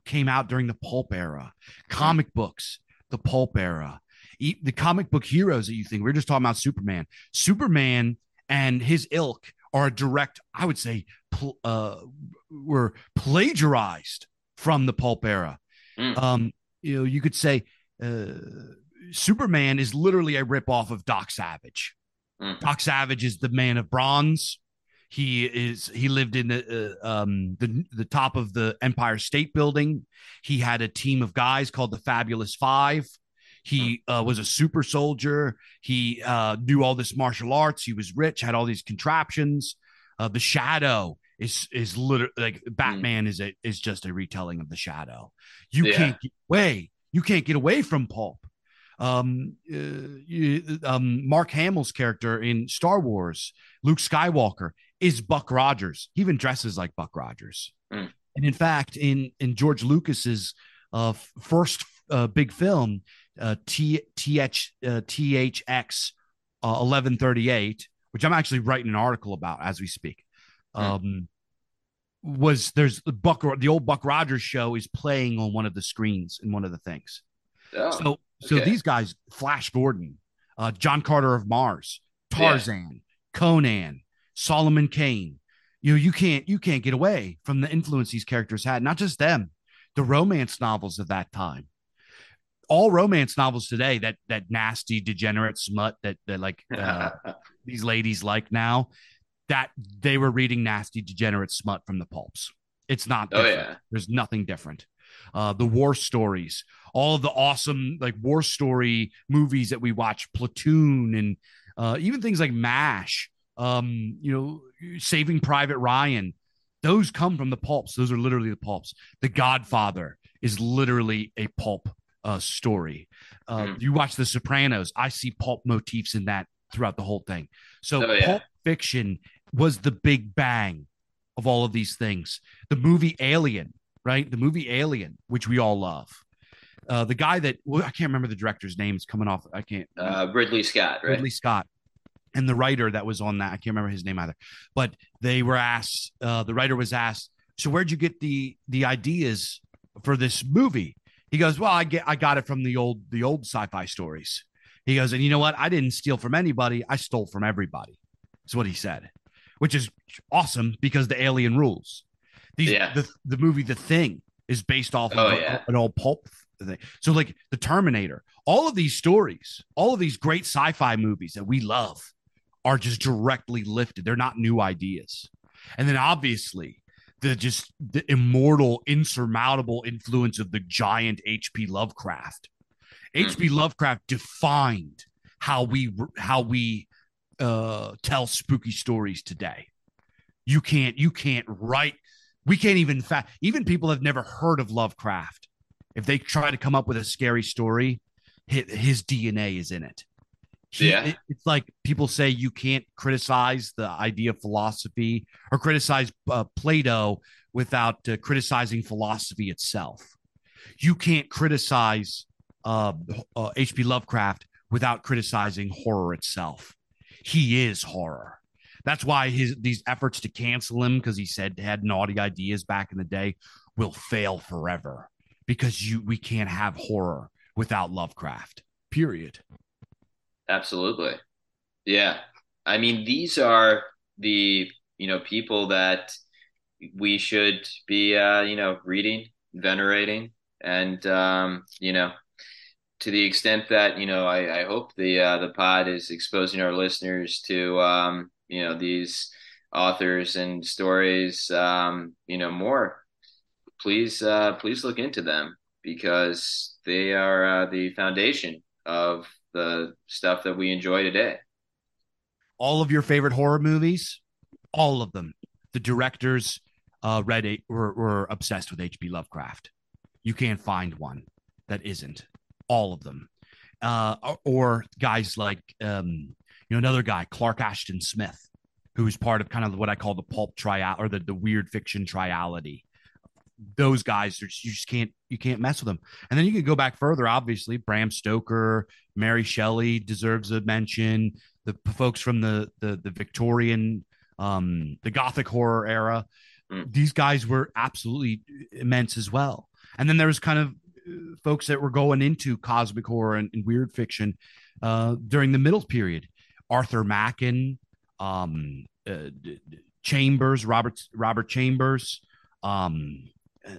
came out during the pulp era. Comic books, the pulp era. E- the comic book heroes that you think we're just talking about Superman. Superman and his ilk are a direct, I would say, pl- uh, were plagiarized from the pulp era. Mm. Um, you know, you could say uh, Superman is literally a ripoff of Doc Savage. Mm. Doc Savage is the man of bronze. He is he lived in the uh, um the the top of the Empire State Building. He had a team of guys called the Fabulous Five. He uh, was a super soldier. He uh, knew all this martial arts. He was rich, had all these contraptions. Uh, the Shadow is is literally like Batman is a is just a retelling of the Shadow. You Yeah. can't get away. You can't get away from pulp. Um, uh, you, um, Mark Hamill's character in Star Wars, Luke Skywalker, is Buck Rogers. He even dresses like Buck Rogers. Mm. And in fact, in in George Lucas's uh, first uh, big film, uh, T TH uh, THX uh, eleven thirty eight, which I'm actually writing an article about as we speak. Mm. Um, was there's the Buck the old Buck Rogers show is playing on one of the screens in one of the things. Oh, So so these guys, Flash Gordon, uh, John Carter of Mars, Tarzan, Conan, Solomon Kane. You know, you can't you can't get away from the influence these characters had. Not just them, the romance novels of that time. All romance novels today, that that nasty, degenerate smut that that like uh, these ladies like now, that they were reading nasty, degenerate smut from the pulps. It's not. oh yeah. There's nothing different. uh, the war stories, all of the awesome like war story movies that we watch, Platoon, and uh, even things like MASH. Um, you know, Saving Private Ryan. Those come from the pulps. Those are literally the pulps. The Godfather is literally a pulp uh, story. Uh, mm. You watch The Sopranos. I see pulp motifs in that throughout the whole thing. So oh, yeah. pulp fiction was the big bang of all of these things. The movie Alien, right? The movie Alien, which we all love. Uh, the guy that well, I can't remember the director's name is coming off. I can't. Uh, Ridley Scott, right? Ridley Scott, and the writer that was on that. I can't remember his name either. But they were asked. Uh, the writer was asked. So where'd you get the the ideas for this movie? He goes, well, I get I got it from the old the old sci-fi stories. He goes, and you know what? I didn't steal from anybody. I stole from everybody. That's what he said, which is awesome because the alien rules. These, yeah. the, the movie The Thing is based off oh, of yeah. an old pulp thing. So, like The Terminator, all of these stories, all of these great sci fi movies that we love are just directly lifted. They're not new ideas. And then obviously, the just the immortal, insurmountable influence of the giant H.P. Lovecraft. H.P. Hmm. Lovecraft defined how we how we uh, tell spooky stories today. You can't you can't write we can't even fa- even people have never heard of Lovecraft. If they try to come up with a scary story, his, his DNA is in it. He, yeah, it, it's like people say you can't criticize the idea of philosophy or criticize uh, Plato without uh, criticizing philosophy itself. You can't criticize H.P. Uh, Lovecraft without criticizing horror itself. He is horror. That's why his these efforts to cancel him because he said had naughty ideas back in the day will fail forever because you we can't have horror without Lovecraft. Period. Absolutely. Yeah. I mean, these are the, you know, people that we should be uh, you know, reading, venerating, and um, you know, to the extent that, you know, I, I hope the uh the pod is exposing our listeners to um you know these authors and stories um, you know more. Please uh, please look into them because they are uh, the foundation of the stuff that we enjoy today. All of your favorite horror movies? All of them. The directors uh, read it were, were obsessed with hp lovecraft. You can't find one that isn't all of them uh, or guys like um, you know, another guy, Clark Ashton Smith, who's part of kind of what I call the pulp trial or the, the weird fiction triality. Those guys, you just can't you can't mess with them. And then you can go back further. Obviously, Bram Stoker, Mary Shelley deserves a mention. The folks from the the, the Victorian, um, the Gothic horror era, mm. these guys were absolutely immense as well. And then there was kind of folks that were going into cosmic horror and, and weird fiction uh, during the middle period. Arthur Machen, um, uh, Chambers, Robert Robert Chambers, um, uh,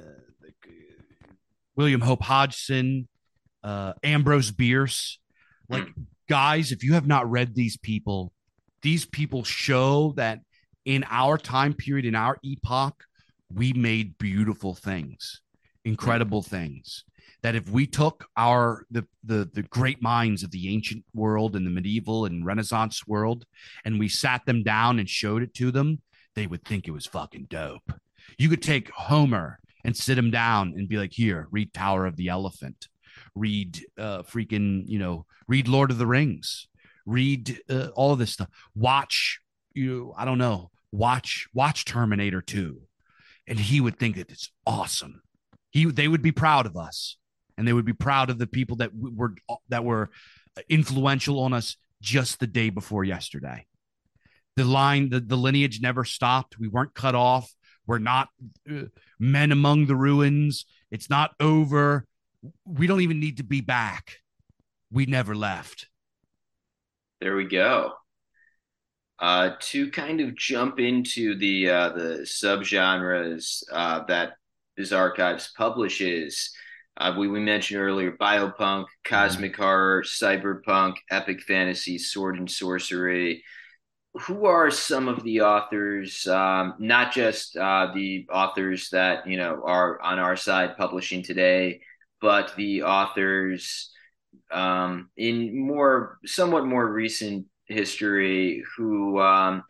William Hope Hodgson, uh, Ambrose Bierce. Like guys, if you have not read these people, these people show that in our time period, in our epoch, we made beautiful things, incredible things that if we took our the, the the great minds of the ancient world and the medieval and renaissance world and we sat them down and showed it to them they would think it was fucking dope. You could take homer and sit him down and be like here read tower of the elephant. Read uh freaking you know read lord of the rings. Read uh, all this stuff. Watch you i don't know watch watch terminator 2 and he would think that it's awesome. He they would be proud of us and they would be proud of the people that were that were influential on us just the day before yesterday. The line, the, the lineage never stopped. We weren't cut off. We're not uh, men among the ruins. It's not over. We don't even need to be back. We never left. There we go. Uh, to kind of jump into the uh, the subgenres uh, that Bizarchives publishes, uh, we, we mentioned earlier biopunk, cosmic mm-hmm. horror, cyberpunk, epic fantasy, sword and sorcery. who are some of the authors, um, not just uh, the authors that you know are on our side publishing today, but the authors um, in more, somewhat more recent history who um,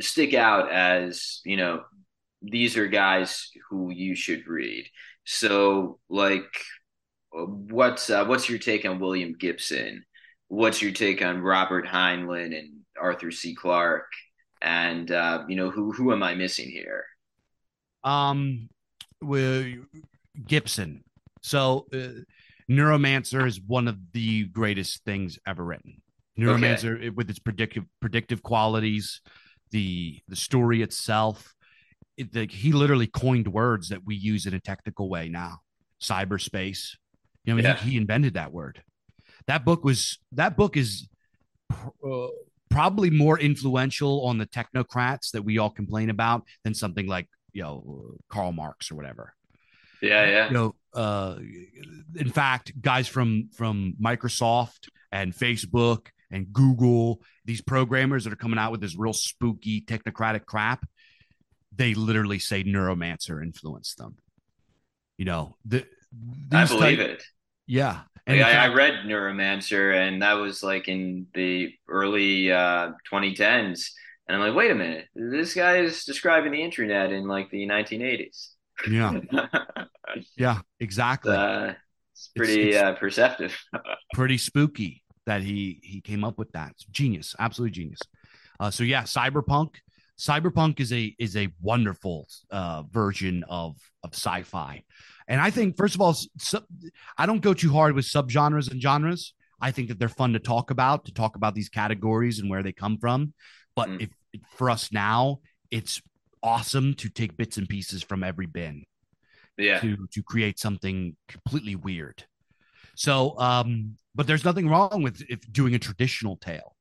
stick out as you know these are guys who you should read. So, like, what's uh, what's your take on William Gibson? What's your take on Robert Heinlein and Arthur C. Clarke? And uh, you know, who who am I missing here? Um, with Gibson. So, uh, Neuromancer is one of the greatest things ever written. Neuromancer okay. with its predictive predictive qualities, the the story itself. It, he literally coined words that we use in a technical way now. Cyberspace. You know, yeah. he, he, invented that word. That book was that book is uh, probably more influential on the technocrats that we all complain about than something like you know Karl Marx or whatever. Yeah, yeah. You know, uh, in fact, guys from from Microsoft and Facebook and Google, these programmers that are coming out with this real spooky technocratic crap, they literally say neuromancer influenced them. You know, the I believe type, it. Yeah. And like, I, I, read Neuromancer, and that was like in the early uh, 2010s. And I'm like, wait a minute, this guy is describing the internet in like the 1980s. Yeah. yeah, exactly. Uh, it's pretty it's, it's uh, perceptive. pretty spooky that he he came up with that. It's genius, absolutely genius. Uh, so yeah, cyberpunk. Cyberpunk is a is a wonderful uh, version of of sci-fi, and I think first of all, sub, I don't go too hard with subgenres and genres. I think that they're fun to talk about, to talk about these categories and where they come from. But mm. if for us now, it's awesome to take bits and pieces from every bin yeah to to create something completely weird so um but there's nothing wrong with if doing a traditional tale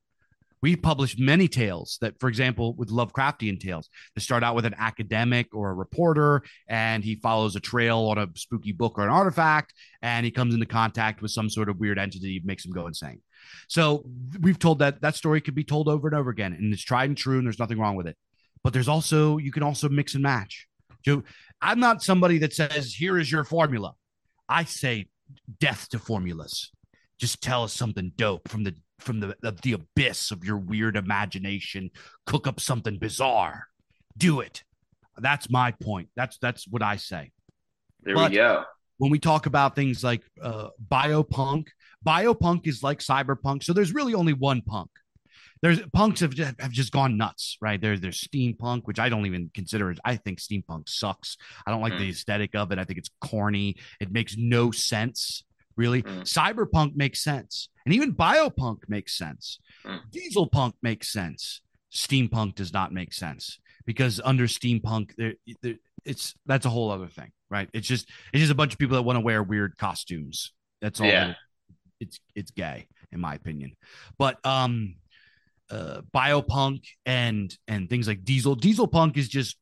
we published many tales that for example with lovecraftian tales that start out with an academic or a reporter and he follows a trail on a spooky book or an artifact and he comes into contact with some sort of weird entity makes him go insane so we've told that that story could be told over and over again and it's tried and true and there's nothing wrong with it but there's also you can also mix and match. I'm not somebody that says here is your formula. I say death to formulas. Just tell us something dope from the from the the abyss of your weird imagination. Cook up something bizarre. Do it. That's my point. That's that's what I say. There but we go. When we talk about things like uh, biopunk, biopunk is like cyberpunk. So there's really only one punk there's punks have just, have just gone nuts, right? There's there's steampunk, which I don't even consider. I think steampunk sucks. I don't like mm. the aesthetic of it. I think it's corny. It makes no sense, really. Mm. Cyberpunk makes sense, and even biopunk makes sense. Mm. Diesel punk makes sense. Steampunk does not make sense because under steampunk, there, there it's that's a whole other thing, right? It's just it's just a bunch of people that want to wear weird costumes. That's all. Yeah. it's it's gay in my opinion, but um uh, biopunk and and things like diesel. Diesel punk is just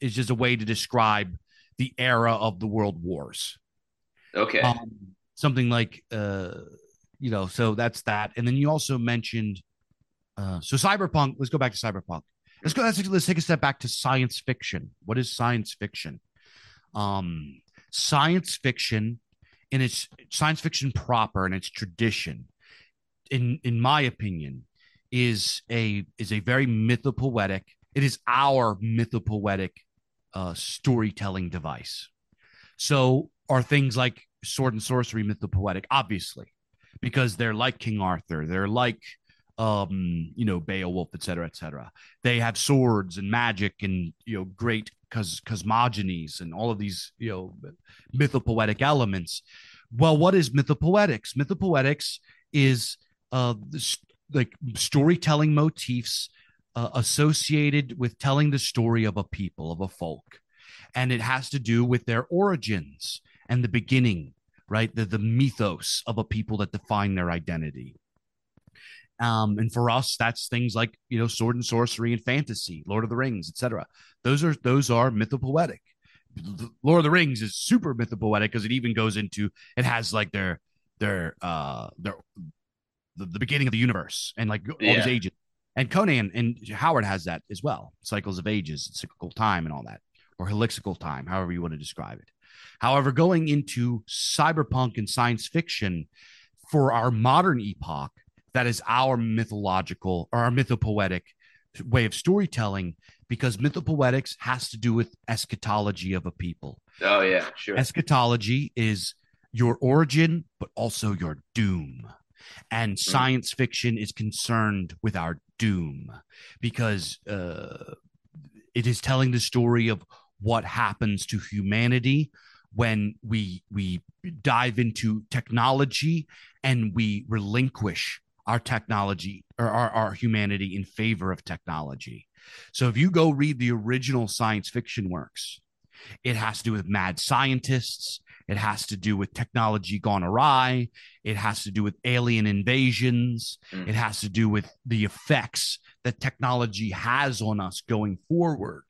is just a way to describe the era of the world wars. Okay. Um, something like uh, you know, so that's that. And then you also mentioned uh, so cyberpunk. Let's go back to cyberpunk. Let's go. Let's, let's take a step back to science fiction. What is science fiction? Um, science fiction in its science fiction proper and its tradition, in in my opinion, is a is a very mythopoetic. It is our mythopoetic uh, storytelling device. So are things like sword and sorcery mythopoetic? Obviously, because they're like King Arthur. They're like um, you know, Beowulf, et cetera, et cetera. They have swords and magic and you know, great cos- cosmogonies and all of these, you know, mythopoetic elements. Well, what is mythopoetics? Mythopoetics is uh, like storytelling motifs uh, associated with telling the story of a people of a folk and it has to do with their origins and the beginning right the, the mythos of a people that define their identity um, and for us that's things like you know sword and sorcery and fantasy lord of the rings etc those are those are mythopoetic lord of the rings is super mythopoetic because it even goes into it has like their their uh their the, the beginning of the universe and like all yeah. these ages. And Conan and Howard has that as well. Cycles of ages, cyclical time, and all that, or helixical time, however you want to describe it. However, going into cyberpunk and science fiction for our modern epoch, that is our mythological or our mythopoetic way of storytelling, because mythopoetics has to do with eschatology of a people. Oh yeah, sure. Eschatology is your origin, but also your doom. And science fiction is concerned with our doom because uh, it is telling the story of what happens to humanity when we we dive into technology and we relinquish our technology or our, our humanity in favor of technology. So if you go read the original science fiction works, it has to do with mad scientists. It has to do with technology gone awry. It has to do with alien invasions. Mm. It has to do with the effects that technology has on us going forward.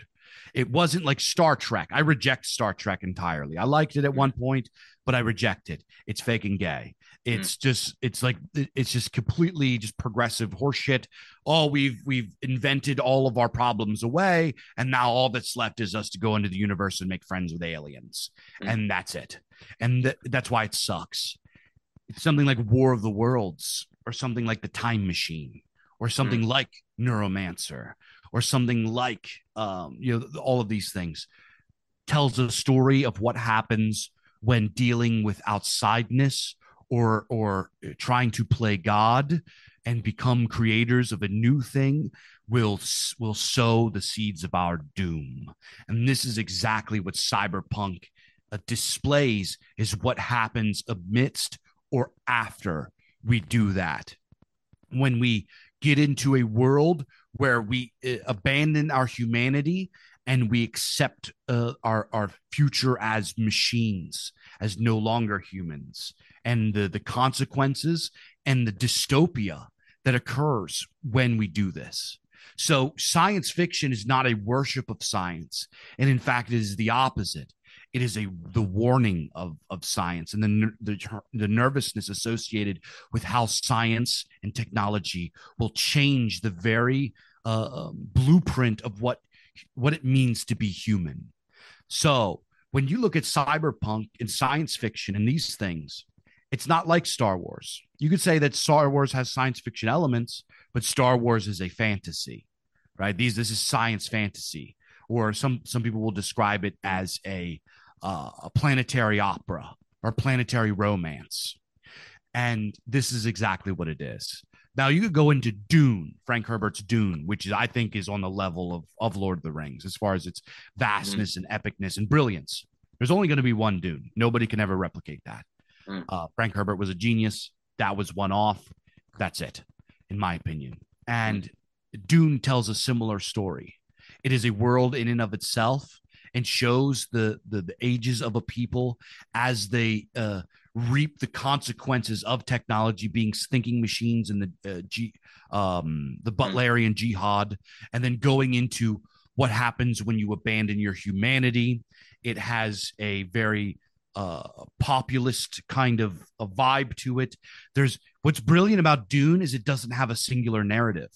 It wasn't like Star Trek. I reject Star Trek entirely. I liked it at one point, but I reject it. It's fake and gay. It's just it's like it's just completely just progressive horseshit. Oh, we've we've invented all of our problems away, and now all that's left is us to go into the universe and make friends with aliens, Mm. and that's it. And th- that's why it sucks. It's something like War of the Worlds, or something like The Time Machine, or something like Neuromancer, or something like um, you know all of these things tells a story of what happens when dealing with outsideness or or trying to play god and become creators of a new thing will will sow the seeds of our doom. And this is exactly what cyberpunk uh, displays is what happens amidst or after we do that. When we get into a world where we uh, abandon our humanity and we accept uh, our our future as machines as no longer humans and the the consequences and the dystopia that occurs when we do this. So science fiction is not a worship of science and in fact it is the opposite it is a the warning of of science and the the, the nervousness associated with how science and technology will change the very uh, um, blueprint of what what it means to be human. So when you look at cyberpunk and science fiction and these things, it's not like Star Wars. You could say that Star Wars has science fiction elements, but Star Wars is a fantasy, right? These this is science fantasy, or some some people will describe it as a uh, a planetary opera or planetary romance, and this is exactly what it is. Now you could go into Dune, Frank Herbert's Dune, which is, I think is on the level of of Lord of the Rings as far as its vastness and epicness and brilliance. There's only going to be one Dune. Nobody can ever replicate that. Mm. Uh, Frank Herbert was a genius. That was one off. That's it, in my opinion. And Dune tells a similar story. It is a world in and of itself and shows the the, the ages of a people as they uh, reap the consequences of technology being thinking machines and the uh, G, um, the Butlerian jihad, and then going into what happens when you abandon your humanity. It has a very uh, populist kind of a vibe to it. There's what's brilliant about Dune is it doesn't have a singular narrative.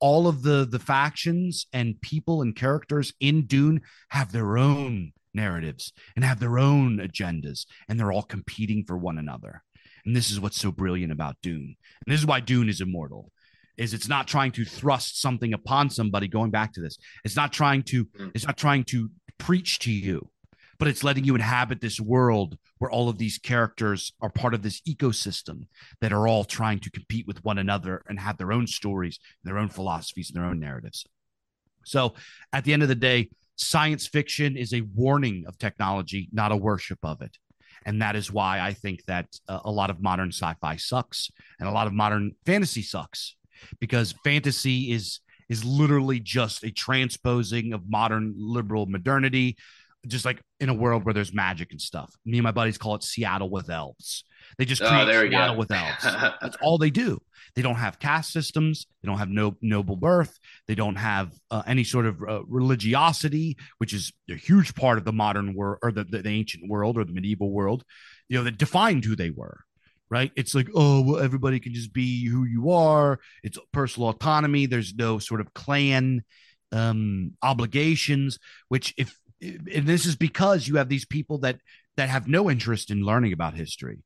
All of the the factions and people and characters in Dune have their own narratives and have their own agendas, and they're all competing for one another. And this is what's so brilliant about Dune. And this is why Dune is immortal. Is it's not trying to thrust something upon somebody. Going back to this, it's not trying to. Mm. It's not trying to preach to you, but it's letting you inhabit this world where all of these characters are part of this ecosystem that are all trying to compete with one another and have their own stories, their own philosophies, and their own narratives. So, at the end of the day, science fiction is a warning of technology, not a worship of it. And that is why I think that uh, a lot of modern sci fi sucks and a lot of modern fantasy sucks because fantasy is is literally just a transposing of modern liberal modernity just like in a world where there's magic and stuff me and my buddies call it seattle with elves they just Oh, create there seattle go. with elves that's all they do they don't have caste systems they don't have no noble birth they don't have uh, any sort of uh, religiosity which is a huge part of the modern world or the, the, the ancient world or the medieval world you know that defined who they were right? It's like, oh, well, everybody can just be who you are. It's personal autonomy. There's no sort of clan um, obligations, which if and this is because you have these people that that have no interest in learning about history.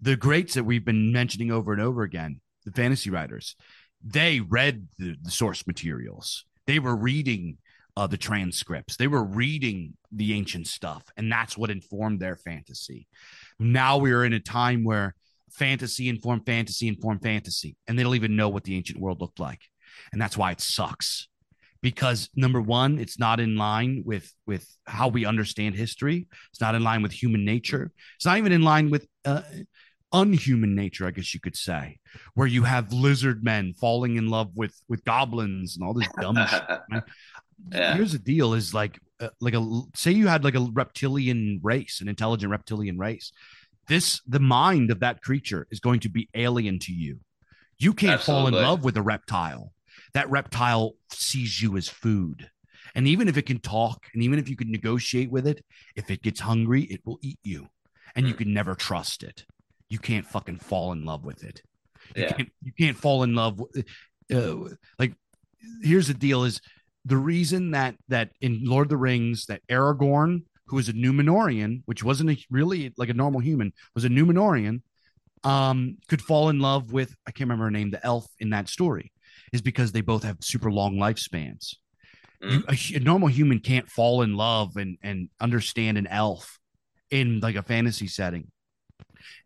The greats that we've been mentioning over and over again, the fantasy writers, they read the, the source materials. They were reading uh, the transcripts. They were reading the ancient stuff, and that's what informed their fantasy. Now we are in a time where fantasy informed fantasy informed fantasy, and they don't even know what the ancient world looked like, and that's why it sucks. Because number one, it's not in line with with how we understand history. It's not in line with human nature. It's not even in line with uh, unhuman nature, I guess you could say, where you have lizard men falling in love with with goblins and all this dumb shit. Yeah. Here's the deal: is like uh, like a say you had like a reptilian race, an intelligent reptilian race. This the mind of that creature is going to be alien to you. You can't fall in love with a reptile. That reptile sees you as food. And even if it can talk, and even if you can negotiate with it, if it gets hungry, it will eat you. And you Mm. can never trust it. You can't fucking fall in love with it. You Yeah. can't you can't fall in love with uh, like here's the deal is the reason that that in Lord of the Rings that Aragorn, who was a Numenorean, which wasn't a, really like a normal human, was a Numenorean, um, could fall in love with I can't remember her name, the elf in that story, is because they both have super long lifespans. You, mm. a, a normal human can't fall in love and and understand an elf in like a fantasy setting.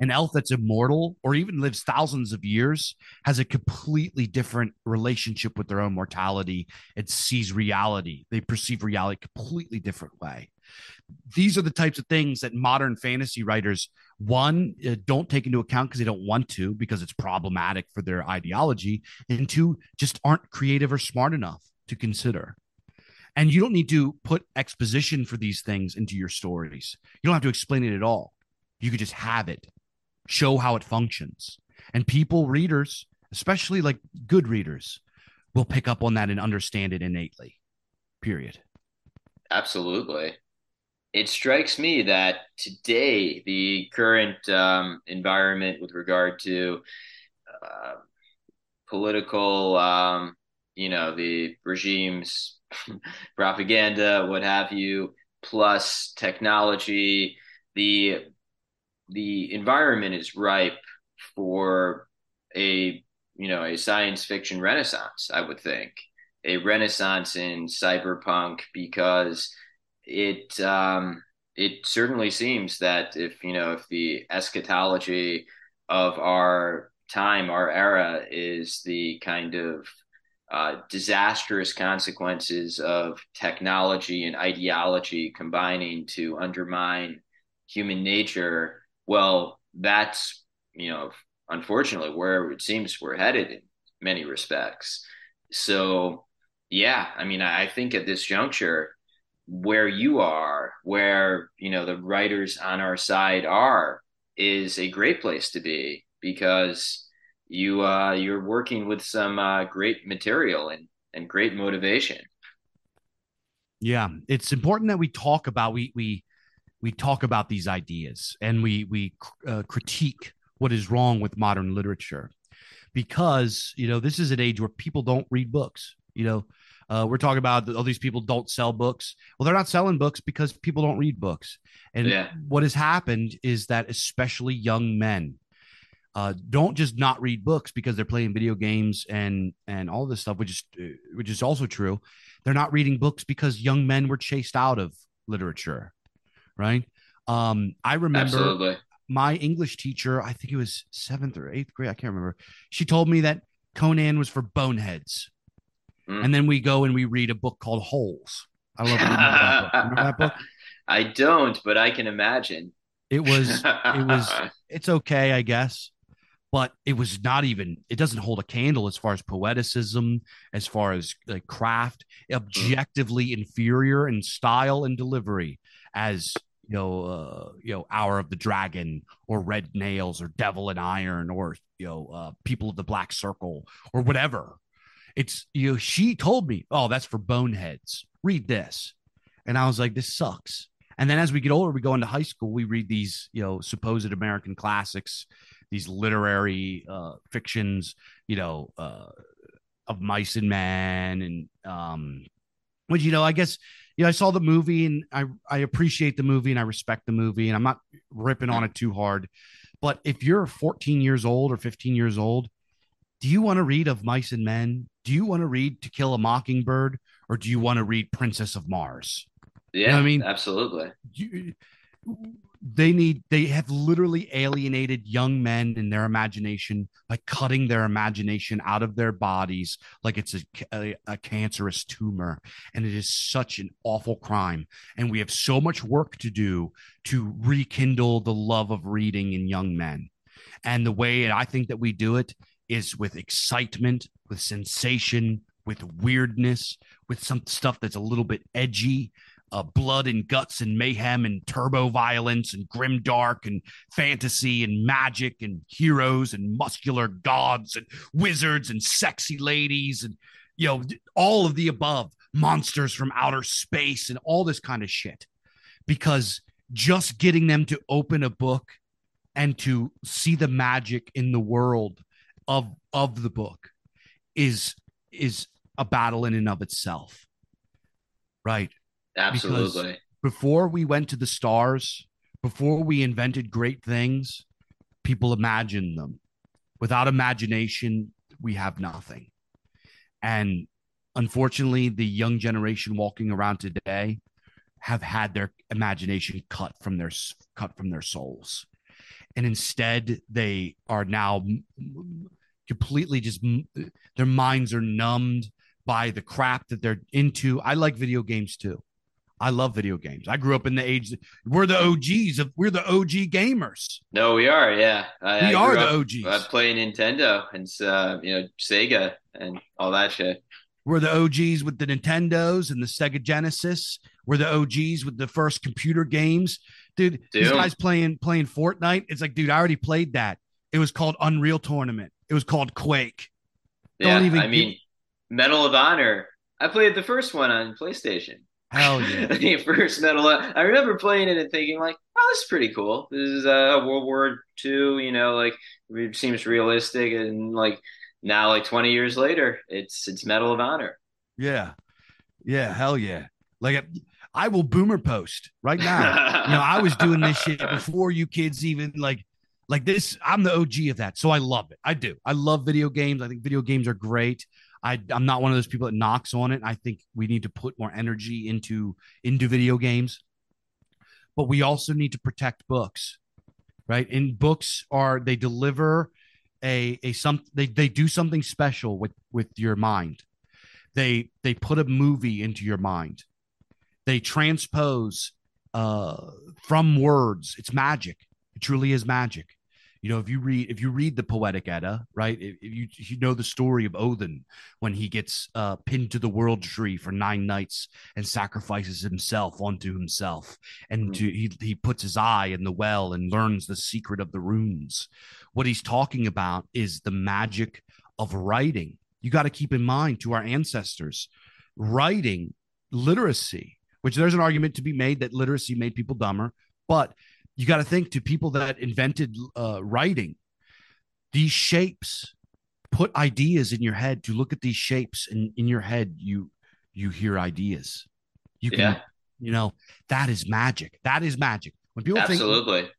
An elf that's immortal or even lives thousands of years has a completely different relationship with their own mortality and sees reality. They perceive reality a completely different way. These are the types of things that modern fantasy writers, one, uh, don't take into account because they don't want to, because it's problematic for their ideology, and two, just aren't creative or smart enough to consider. And you don't need to put exposition for these things into your stories. You don't have to explain it at all. You could just have it, show how it functions. And people, readers, especially like good readers, will pick up on that and understand it innately. Period. Absolutely. It strikes me that today, the current um, environment with regard to uh, political, um, you know, the regime's propaganda, what have you, plus technology, the the environment is ripe for a you know a science fiction renaissance. I would think a renaissance in cyberpunk because it um, it certainly seems that if you know if the eschatology of our time, our era, is the kind of uh, disastrous consequences of technology and ideology combining to undermine human nature. Well, that's you know unfortunately where it seems we're headed in many respects. So yeah, I mean, I think at this juncture, where you are, where you know the writers on our side are, is a great place to be because you uh, you're working with some uh, great material and and great motivation. Yeah, it's important that we talk about we we we talk about these ideas and we we uh, critique what is wrong with modern literature because you know this is an age where people don't read books. You know, uh, we're talking about all these people don't sell books. Well, they're not selling books because people don't read books. And Yeah. what has happened is that especially young men uh, don't just not read books because they're playing video games and and all this stuff, which is uh, which is also true. They're not reading books because young men were chased out of literature, right? Um, I remember Absolutely. my English teacher, I think it was seventh or eighth grade, I can't remember. She told me that Conan was for boneheads. Mm. And then we go and we read a book called Holes. I love that that book? I don't, but I can imagine. It was it was it's okay, I guess. But it was not even it doesn't hold a candle as far as poeticism, as far as like craft, objectively inferior in style and delivery as you know, uh, you know, Hour of the Dragon or Red Nails or Devil in Iron or you know, uh, People of the Black Circle or whatever. It's you know, she told me, oh, that's for boneheads. Read this, and I was like, this sucks. And then as we get older, we go into high school, we read these, you know, supposed American classics, these literary uh, fictions, you know, uh, of mice and men, and um, which you know, I guess you know, I saw the movie and I I appreciate the movie and I respect the movie and I'm not ripping on it too hard. But if you're 14 years old or 15 years old, do you want to read of mice and men? Do you want to read To Kill a Mockingbird or do you want to read Princess of Mars? Yeah, I mean- absolutely. You, they need they have literally alienated young men in their imagination by cutting their imagination out of their bodies like it's a, a, a cancerous tumor and it is such an awful crime and we have so much work to do to rekindle the love of reading in young men and the way i think that we do it is with excitement with sensation with weirdness with some stuff that's a little bit edgy uh, blood and guts and mayhem and turbo violence and grim dark and fantasy and magic and heroes and muscular gods and wizards and sexy ladies and you know all of the above monsters from outer space and all this kind of shit. Because just getting them to open a book and to see the magic in the world of of the book is is a battle in and of itself right Absolutely. before we went to the stars, before we invented great things, people imagined them. Without imagination, we have nothing. And unfortunately, the young generation walking around today have had their imagination cut from their cut from their souls. And instead, they are now completely just their minds are numbed by the crap that they're into. I like video games too. I love video games. I grew up in the age that we're the OGs of we're the OG gamers. No, we are. Yeah, I, We I are the up, OGs. uh, playing Nintendo and uh, you know Sega and all that shit. We're the OGs with the Nintendos and the Sega Genesis. We're the OGs with the first computer games. Dude, these Dude. guys playing playing Fortnite. It's like, dude, I already played that. It was called Unreal Tournament. It was called Quake. Yeah, Don't even I mean, Medal of Honor. I played the first one on PlayStation. Hell yeah. the first Medal. Of, I remember playing it and thinking like, "Oh, this is pretty cool. This is uh, World War II. You know, like it seems realistic." And like now, like twenty years later, it's it's Medal of Honor. Yeah. Yeah. Hell yeah. Like I will boomer post right now. you know, I was doing this shit before you kids even like like this. I'm the OG of that. So I love it. I do. I love video games. I think video games are great. I, I'm not one of those people that knocks on it. I think we need to put more energy into into video games, but we also need to protect books, right? And books are they deliver a a some they they do something special with with your mind. They they put a movie into your mind. They transpose uh, from words. It's magic. It truly is magic. You know, if you read if you read the Poetic Edda, right? If, if you you know the story of Odin when he gets uh, pinned to the world tree for nine nights and sacrifices himself onto himself, and to, he he puts his eye in the well and learns the secret of the runes. What he's talking about is the magic of writing. You got to keep in mind to our ancestors, writing literacy, which there's an argument to be made that literacy made people dumber, but you got to think to people that invented uh, writing these shapes put ideas in your head to look at these shapes and in your head you you hear ideas. You can Yeah. you know that is magic. That is magic. When people think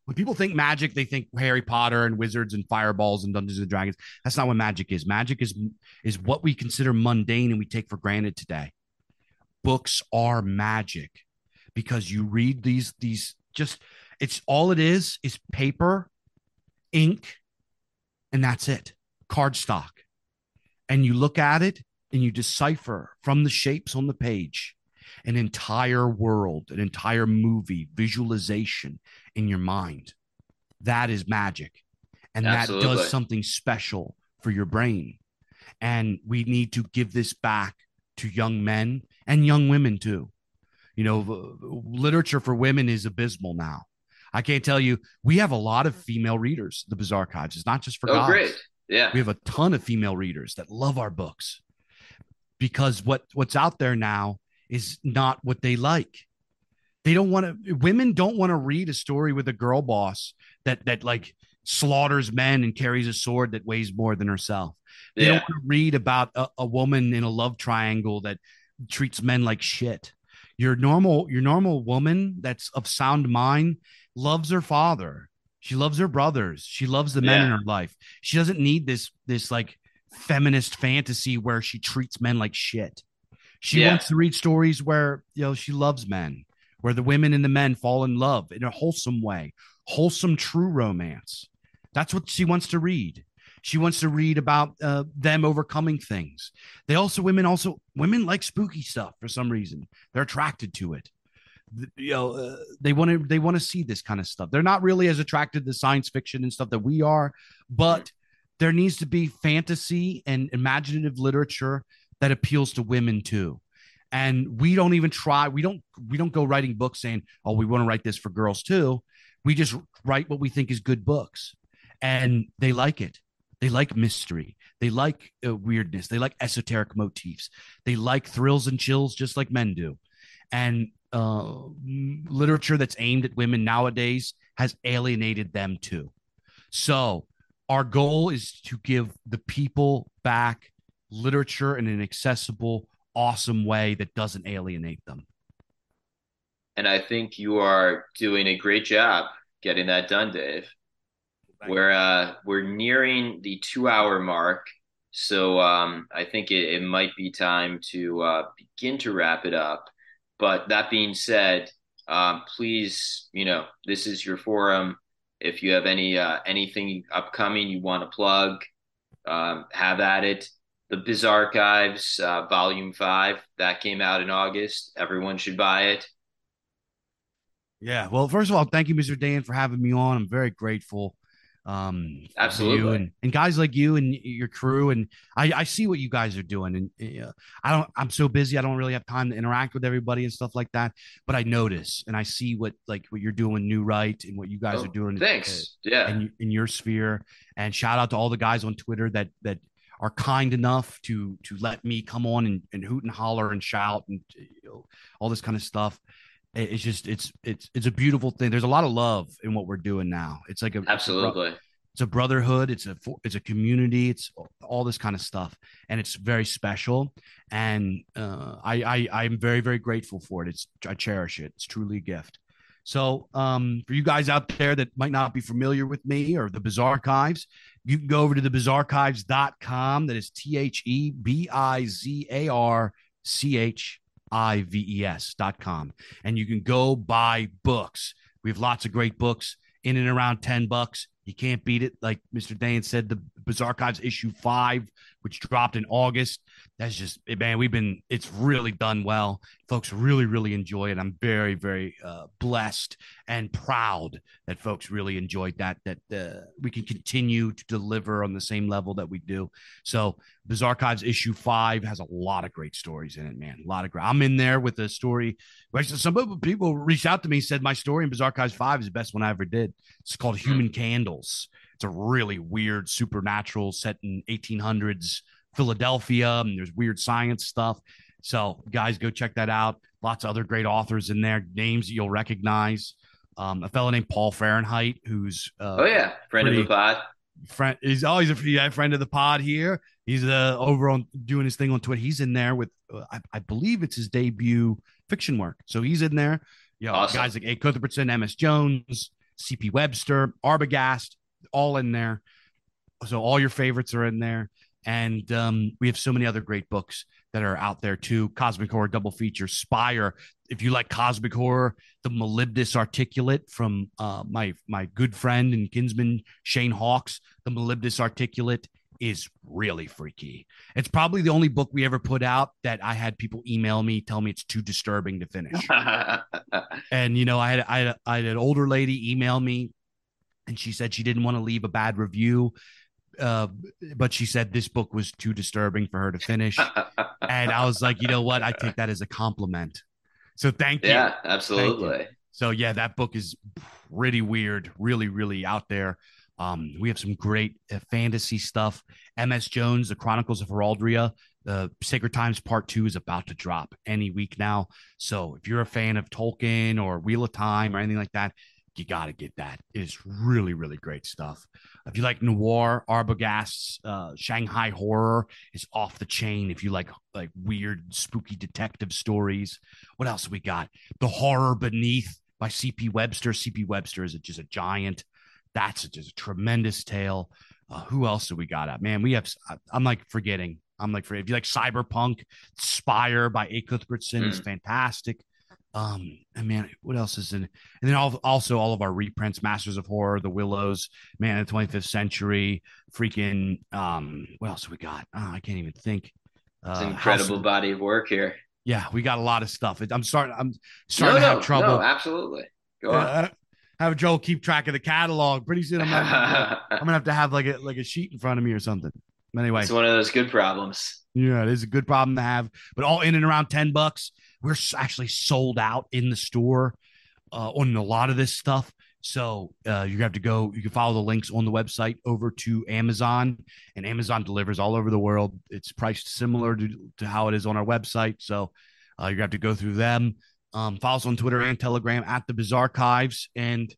when people think magic they think harry potter and wizards and fireballs and dungeons and dragons. That's not what magic is. Magic is is what we consider mundane and we take for granted today books are magic because you read these these just it's all it is is paper ink and that's it cardstock. And you look at it and you decipher from the shapes on the page an entire world an entire movie visualization in your mind. That is magic. And that does something special for your brain. And we need to give this back to young men and young women too you know literature for women is abysmal now i can't tell you we have a lot of female readers the Bizarchives it's not just for Oh, guys great. Yeah. we have a ton of female readers that love our books because what what's out there now is not what they like they don't want to women don't want to read a story with a girl boss that that like slaughters men and carries a sword that weighs more than herself. They Yeah. don't want to read about a, a woman in a love triangle that treats men like shit. Your normal, your normal woman that's of sound mind loves her father. She loves her brothers. She loves the men in her life. She doesn't need this this like feminist fantasy where she treats men like shit. She Yeah. wants to read stories where you know she loves men, where the women and the men fall in love in a wholesome way, wholesome true romance. That's what she wants to read. She wants to read about uh, them overcoming things. They also women also women like spooky stuff for some reason. They're attracted to it. You know, uh, they want to they want to see this kind of stuff. They're not really as attracted to science fiction and stuff that we are, but there needs to be fantasy and imaginative literature that appeals to women too. And we don't even try. We don't we don't go writing books saying, "Oh, we want to write this for girls too." We just write what we think is good books, and they like it. They like mystery. They like uh, weirdness. They like esoteric motifs. They like thrills and chills, just like men do. And uh, literature that's aimed at women nowadays has alienated them too. So our goal is to give the people back literature in an accessible, awesome way that doesn't alienate them. And I think you are doing a great job getting that done, Dave. We're uh we're nearing the two hour mark, so um I think it, it might be time to uh begin to wrap it up. But that being said, um please, you know, this is your forum. If you have any uh anything upcoming you want to plug, um have at it. The Bizarchives, uh, Volume Five, that came out in August. Everyone should buy it. Yeah. Well, first of all, thank you, Mr. Dan, for having me on. I'm very grateful. Um, Absolutely. and, and guys like you and your crew. And I, I see what you guys are doing. And uh, I don't, I'm so busy. I don't really have time to interact with everybody and stuff like that. But I notice and I see what, like, what you're doing new right and what you guys Oh, are doing. Thanks. Yeah. in, in your sphere. And shout out to all the guys on Twitter that that are kind enough to to let me come on and, and hoot and holler and shout and you know, all this kind of stuff. It- It's just it's it's it's a beautiful thing. There's a lot of love in what we're doing now. It's like a it's a Absolutely. it's a brotherhood. It's a it's a community. It's all this kind of stuff, and it's very special. And uh, I I I'm very very grateful for it. It's I cherish it. It's truly a gift. So, um, for you guys out there that might not be familiar with me or the Bizarre Archives, you can go over to the bizarchives.com. That is T H E B I Z A R C H I V E S dot com. And you can go buy books. We have lots of great books in and around 10 bucks. You can't beat it. Like Mr. Dan said, the Bizarchives issue five, which dropped in August. That's just, man, we've been, it's really done well. Folks really, really enjoy it. I'm very, very uh, blessed and proud that folks really enjoyed that, that uh, we can continue to deliver on the same level that we do. So, Bizarchives issue five has a lot of great stories in it, man. A lot of great. I'm in there with a story. Some people- reached out to me, said my story in Bizarchives five is the best one I ever did. It's called Human Candles. It's a really weird supernatural set in 1800s Philadelphia, and there's weird science stuff. So, guys, go check that out. Lots of other great authors in there, names you'll recognize. Um, a fellow named Paul Fahrenheit, who's uh, Oh yeah, friend of the pod. friend. He's always a yeah, friend of the pod here. He's uh, over on doing his thing on Twitter. He's in there with, uh, I, I believe it's his debut fiction work. So he's in there. You know, Awesome. guys like A. Cuthbertson, M.S. Jones, C.P. Webster, Arbogast, all in there. So all your favorites are in there. And um, we have so many other great books that are out there too. Cosmic Horror double feature, Spire. If you like cosmic horror, the Molybdus Articulate from uh, my my good friend and kinsman Shane Hawks. The Molybdus Articulate is really freaky. It's probably the only book we ever put out that I had people email me, tell me it's too disturbing to finish. And you know, I had I had, I had an older lady email me, and she said she didn't want to leave a bad review, uh, but she said this book was too disturbing for her to finish. and I was like, you know what? I take that as a compliment. So thank you. yeah, absolutely. So yeah, that book is pretty weird, really, really out there. Um, we have some great uh, fantasy stuff. M.S. Jones, The Chronicles of Heraldria, the Sacred Times Part Two is about to drop any week now. So if you're a fan of Tolkien or Wheel of Time or anything like that, you got to get that. It's really, really great stuff. If you like noir, Arbogast's uh, Shanghai horror is off the chain. If you like like weird, spooky detective stories, what else we got? The Horror Beneath by C.P. Webster. C.P. Webster is just a giant. That's just a tremendous tale. Uh, who else do we got up? Man, we have. I'm like forgetting. I'm like, for if you like Cyberpunk, Spire by A. Cuthbertson mm. is fantastic. Um, and man, what else is in? And then all, also all of our reprints, Masters of Horror, The Willows, Man of the 25th Century, freaking. Um, what else we got? Oh, I can't even think. Uh, it's an incredible House, body of work here. Yeah, we got a lot of stuff. I'm starting. I'm starting no, to have no, trouble. No, absolutely. Go on. Uh, have Joel keep track of the catalog. Pretty soon, I'm gonna, I'm gonna have to have like a like a sheet in front of me or something. Anyway, it's one of those good problems. Yeah, it is a good problem to have, but all in and around 10 bucks. We're actually sold out in the store uh, on a lot of this stuff. So uh, you have to go, you can follow the links on the website over to Amazon, and Amazon delivers all over the world. It's priced similar to, to how it is on our website. So uh, you have to go through them. Um, follow us on Twitter and Telegram at the Bizarchives. And,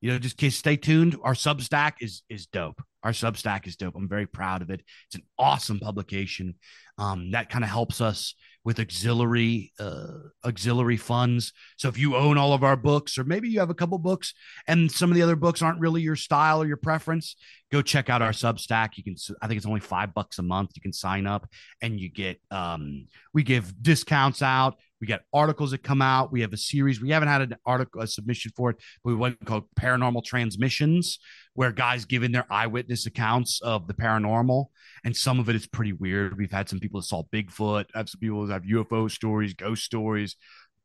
you know, just stay tuned. Our Substack is is dope. Our Substack is dope. I'm very proud of it. It's an awesome publication. Um, that kind of helps us with auxiliary uh, auxiliary funds. So if you own all of our books, or maybe you have a couple books and some of the other books aren't really your style or your preference, go check out our Substack. You can, I think it's only five bucks a month. You can sign up and you get, um, we give discounts out. We got articles that come out. We have a series. We haven't had an article, a submission for it, but we went called Paranormal Transmissions, where guys give in their eyewitness accounts of the paranormal. And some of it is pretty weird. We've had some people that saw Bigfoot, I've some people that have UFO stories, ghost stories,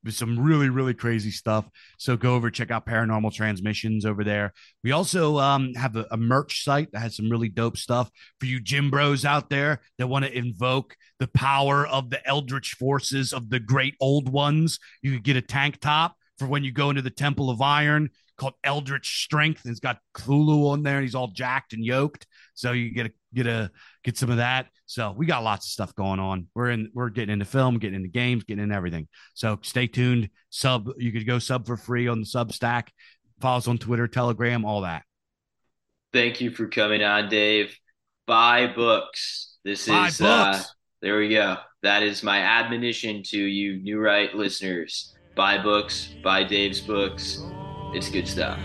some really really crazy stuff so go over check out paranormal transmissions over there we also um, have a, a, merch site that has some really dope stuff for you gym bros out there that want to invoke the power of the eldritch forces of the great old ones you could get a tank top for when you go into the temple of iron called eldritch strength and it's got Cthulhu on there and he's all jacked and yoked so you get a get a get some of that. So we got lots of stuff going on. We're in we're getting into film, getting into games, getting into everything. So stay tuned. Sub you could go sub for free on the Substack. Follow us on Twitter, Telegram, all that. Thank you for coming on, Dave. Buy books. This Buy is uh, books. uh there we go. That is my admonition to you new right listeners. Buy books, buy Dave's books. It's good stuff.